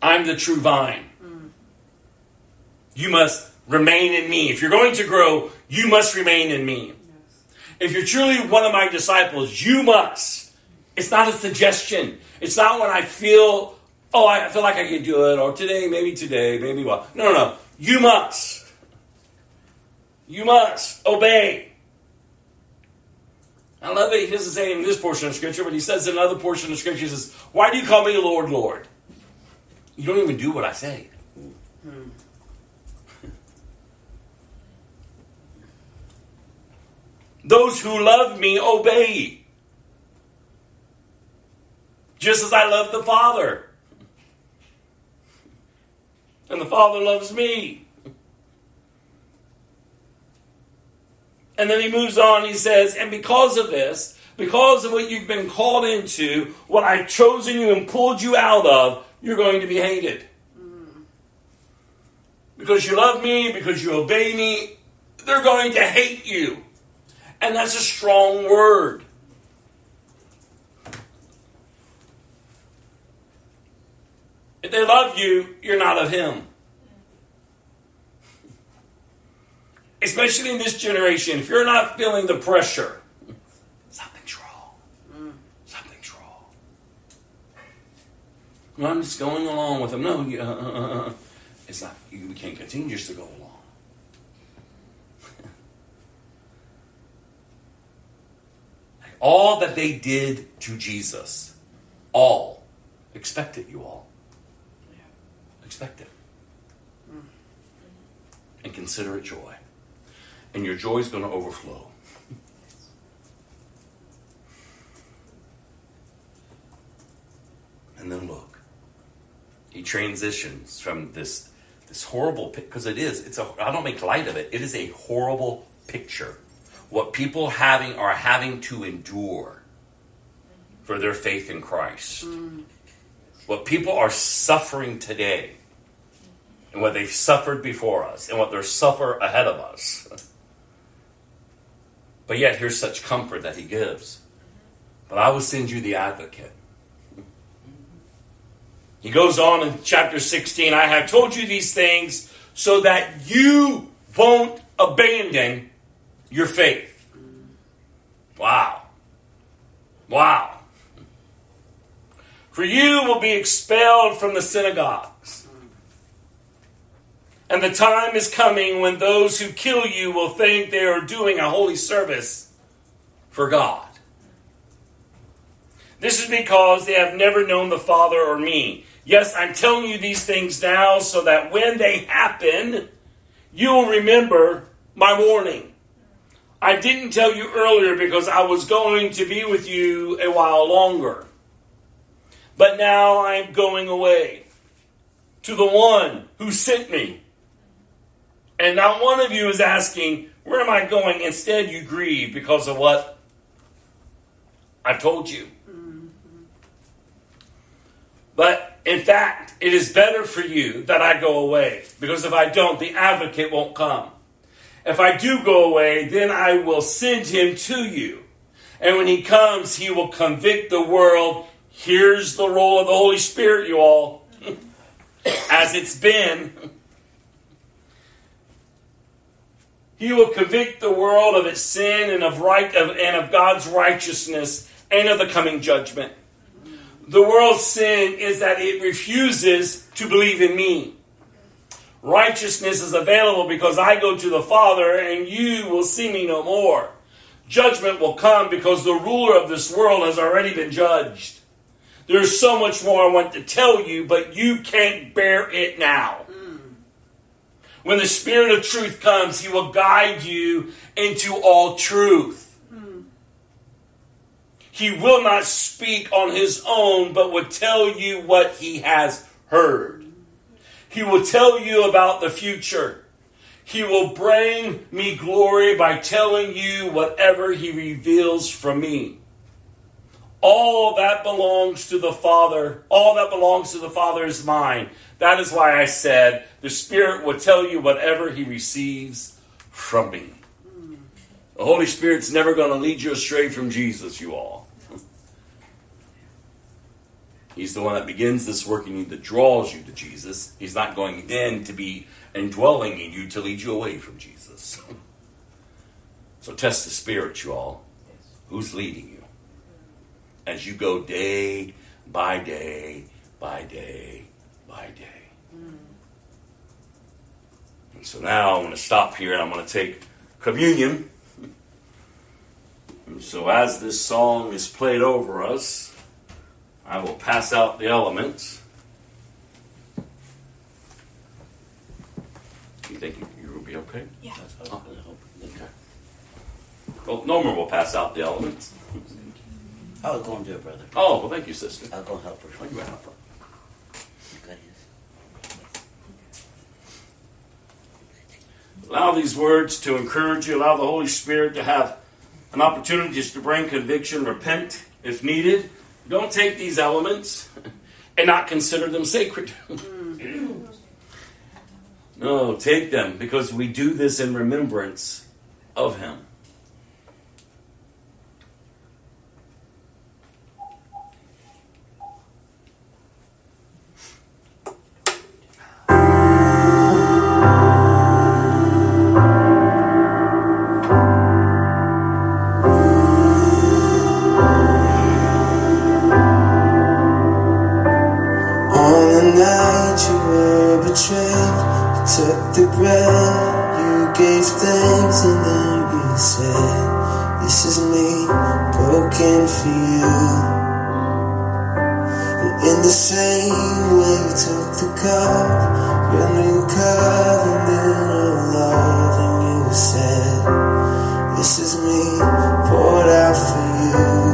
I'm the true vine. You must remain in me. If you're going to grow, you must remain in me. If you're truly one of my disciples, you must. It's not a suggestion. It's not when I feel, oh, I feel like I can do it, or today, maybe today, maybe well. No, no, no. You must. You must obey. I love it. He doesn't say in this portion of Scripture, but he says in another portion of Scripture, he says, Why do you call me Lord, Lord? You don't even do what I say. Those who love me obey. Just as I love the Father. And the Father loves me. And then he moves on, he says, and because of this, because of what you've been called into, what I've chosen you and pulled you out of, you're going to be hated. Because you love me, because you obey me, they're going to hate you. And that's a strong word. If they love you, you're not of Him. Especially in this generation, if you're not feeling the pressure, something's wrong. Something's wrong. I'm just going along with them. No, you, uh, uh, uh, it's not. We can't continue just to go along. All that they did to Jesus, all, expect it, you all. Expect it. And consider it joy. And your joy is going to overflow. And then look. He transitions from this this horrible because it is. It's a. I don't make light of it. It is a horrible picture what people having are having to endure for their faith in Christ. Mm. What people are suffering today and what they've suffered before us and what they'll suffer ahead of us. But yet here's such comfort that he gives. But I will send you the advocate. He goes on in chapter 16 I have told you these things so that you won't abandon your faith. Wow. Wow. For you will be expelled from the synagogues. And the time is coming when those who kill you will think they are doing a holy service for God. This is because they have never known the Father or me. Yes, I'm telling you these things now so that when they happen, you will remember my warning. I didn't tell you earlier because I was going to be with you a while longer. But now I'm going away to the one who sent me. And not one of you is asking, Where am I going? Instead, you grieve because of what I've told you. But in fact, it is better for you that I go away because if I don't, the advocate won't come. If I do go away, then I will send him to you. And when he comes, he will convict the world. Here's the role of the Holy Spirit, you all, as it's been. He will convict the world of its sin and of right of, and of God's righteousness and of the coming judgment. The world's sin is that it refuses to believe in me. Righteousness is available because I go to the Father and you will see me no more. Judgment will come because the ruler of this world has already been judged. There's so much more I want to tell you, but you can't bear it now. When the Spirit of truth comes, He will guide you into all truth. He will not speak on His own, but will tell you what He has heard. He will tell you about the future. He will bring me glory by telling you whatever he reveals from me. All that belongs to the Father. All that belongs to the Father is mine. That is why I said the Spirit will tell you whatever He receives from me. The Holy Spirit's never going to lead you astray from Jesus, you all. He's the one that begins this work in you that draws you to Jesus. He's not going then to be indwelling in you to lead you away from Jesus. So test the Spirit, you all. Who's leading you? As you go day by day by day by day. And so now I'm going to stop here and I'm going to take communion. And so as this song is played over us, I will pass out the elements. You think you, you will be okay? Yeah. Oh, okay. Well, Norman will pass out the elements. I was going to do it, brother. Oh, well, thank you, sister. I'll go help her. Thank you, Alpha. Okay. Allow these words to encourage you. Allow the Holy Spirit to have an opportunity just to bring conviction, repent if needed. Don't take these elements and not consider them sacred. no, take them because we do this in remembrance of Him. You gave thanks, and then you said, This is me, broken for you. And in the same way you took the cup, your new covenant of love, and you said, This is me, poured out for you.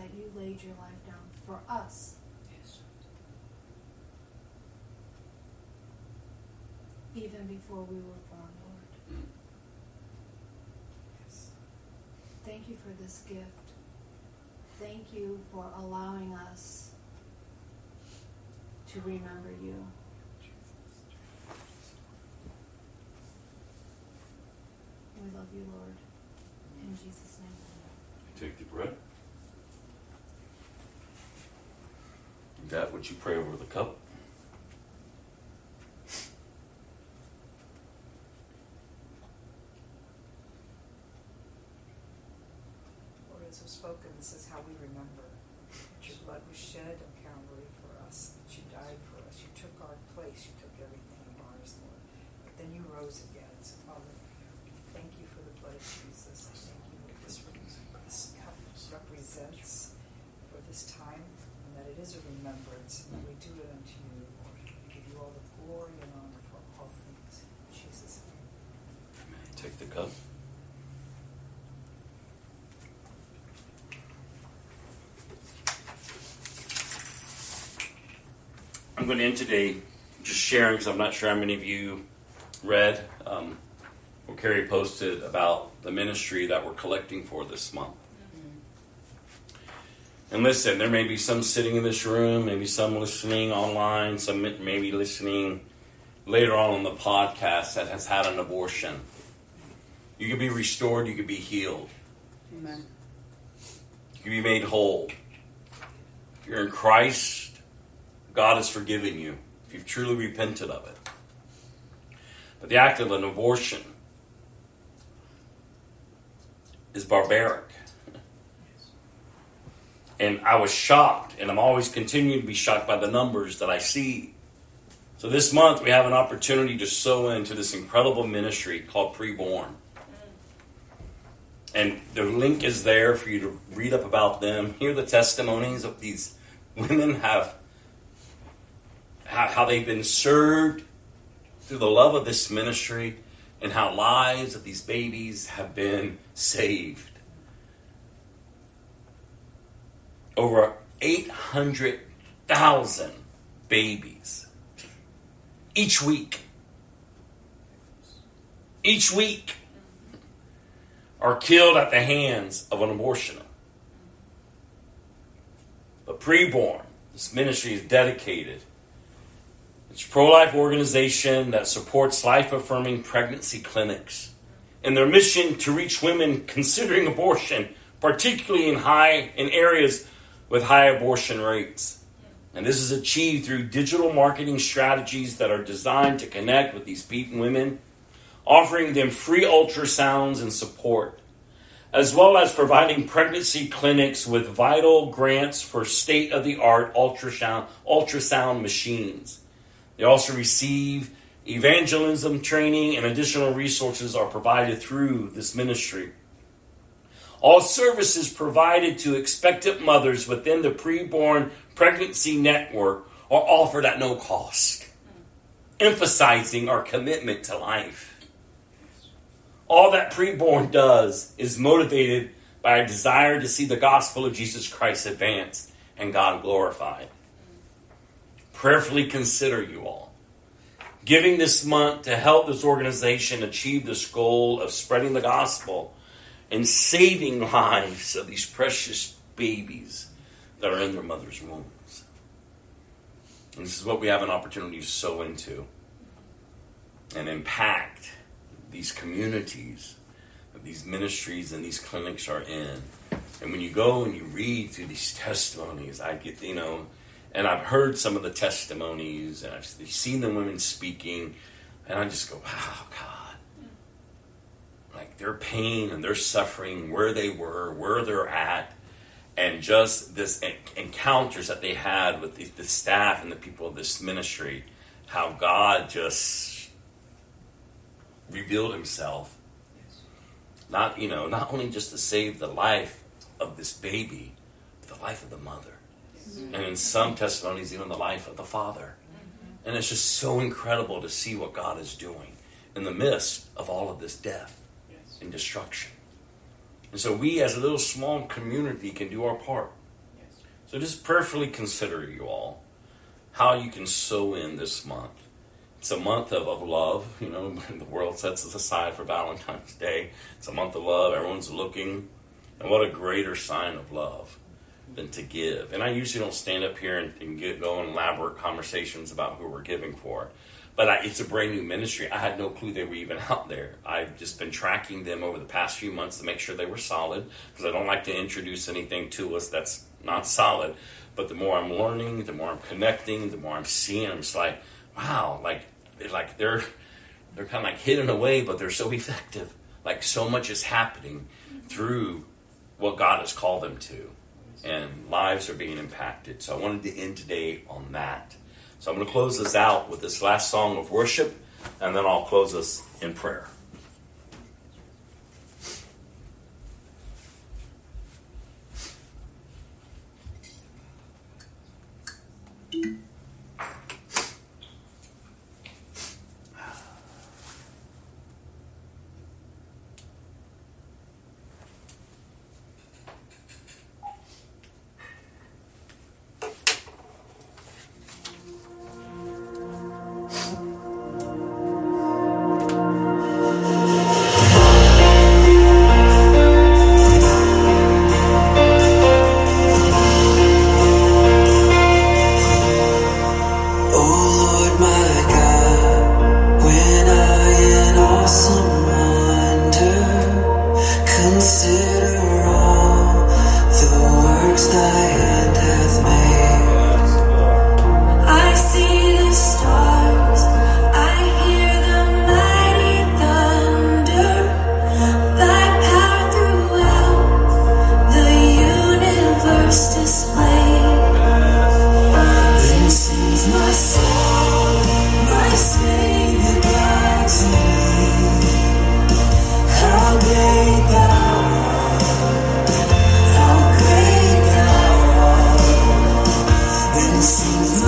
That you laid your life down for us. Yes. even before we were born, Lord. Yes. Thank you for this gift. Thank you for allowing us to remember you. We love you, Lord. In Jesus' name. Take the bread. Dad, would you pray over the cup? Lord, as was spoken, this is how we remember that your blood was shed on Calvary for us, that you died for us, you took our place, you took everything of ours, Lord. But then you rose again. So, Father, thank you for the blood of Jesus. I thank you that this, cup represents for this time, that it is a remembrance, and we do it unto you, Lord. We give you all the glory and honor for all things. In Jesus' name. Take the cup. I'm going to end today just sharing because I'm not sure how many of you read um, or Carrie posted about the ministry that we're collecting for this month. And listen, there may be some sitting in this room, maybe some listening online, some maybe listening later on on the podcast that has had an abortion. You can be restored, you can be healed, Amen. you can be made whole. If you're in Christ, God has forgiven you if you've truly repented of it. But the act of an abortion is barbaric. And I was shocked, and I'm always continuing to be shocked by the numbers that I see. So this month we have an opportunity to sow into this incredible ministry called Preborn. And the link is there for you to read up about them, hear the testimonies of these women have how, how they've been served through the love of this ministry and how lives of these babies have been saved. Over 800,000 babies each week. Each week are killed at the hands of an abortionist. But preborn, this ministry is dedicated. It's a pro-life organization that supports life-affirming pregnancy clinics and their mission to reach women considering abortion, particularly in high in areas with high abortion rates. And this is achieved through digital marketing strategies that are designed to connect with these beaten women, offering them free ultrasounds and support, as well as providing pregnancy clinics with vital grants for state of the art ultrasound, ultrasound machines. They also receive evangelism training and additional resources are provided through this ministry. All services provided to expectant mothers within the preborn pregnancy network are offered at no cost, emphasizing our commitment to life. All that preborn does is motivated by a desire to see the gospel of Jesus Christ advanced and God glorified. Prayerfully consider you all giving this month to help this organization achieve this goal of spreading the gospel and saving lives of these precious babies that are in their mother's wombs. And this is what we have an opportunity to sow into and impact these communities that these ministries and these clinics are in. And when you go and you read through these testimonies, I get, you know, and I've heard some of the testimonies and I've seen the women speaking, and I just go, wow, God. Like their pain and their suffering, where they were, where they're at, and just this en- encounters that they had with the, the staff and the people of this ministry, how God just revealed Himself, not you know, not only just to save the life of this baby, but the life of the mother, and in some testimonies, even the life of the father. Mm-hmm. And it's just so incredible to see what God is doing in the midst of all of this death and destruction. And so we, as a little small community, can do our part. So just prayerfully consider you all how you can sow in this month. It's a month of, of love. You know, the world sets us aside for Valentine's Day. It's a month of love. Everyone's looking. And what a greater sign of love than to give. And I usually don't stand up here and, and get go on elaborate conversations about who we're giving for. But I, it's a brand new ministry. I had no clue they were even out there. I've just been tracking them over the past few months to make sure they were solid because I don't like to introduce anything to us that's not solid. But the more I'm learning, the more I'm connecting, the more I'm seeing, I'm just like, wow, like like they're they're kind of like hidden away, but they're so effective. Like so much is happening through what God has called them to, and lives are being impacted. So I wanted to end today on that. So I'm going to close this out with this last song of worship, and then I'll close us in prayer. Take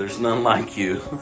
there's none like you.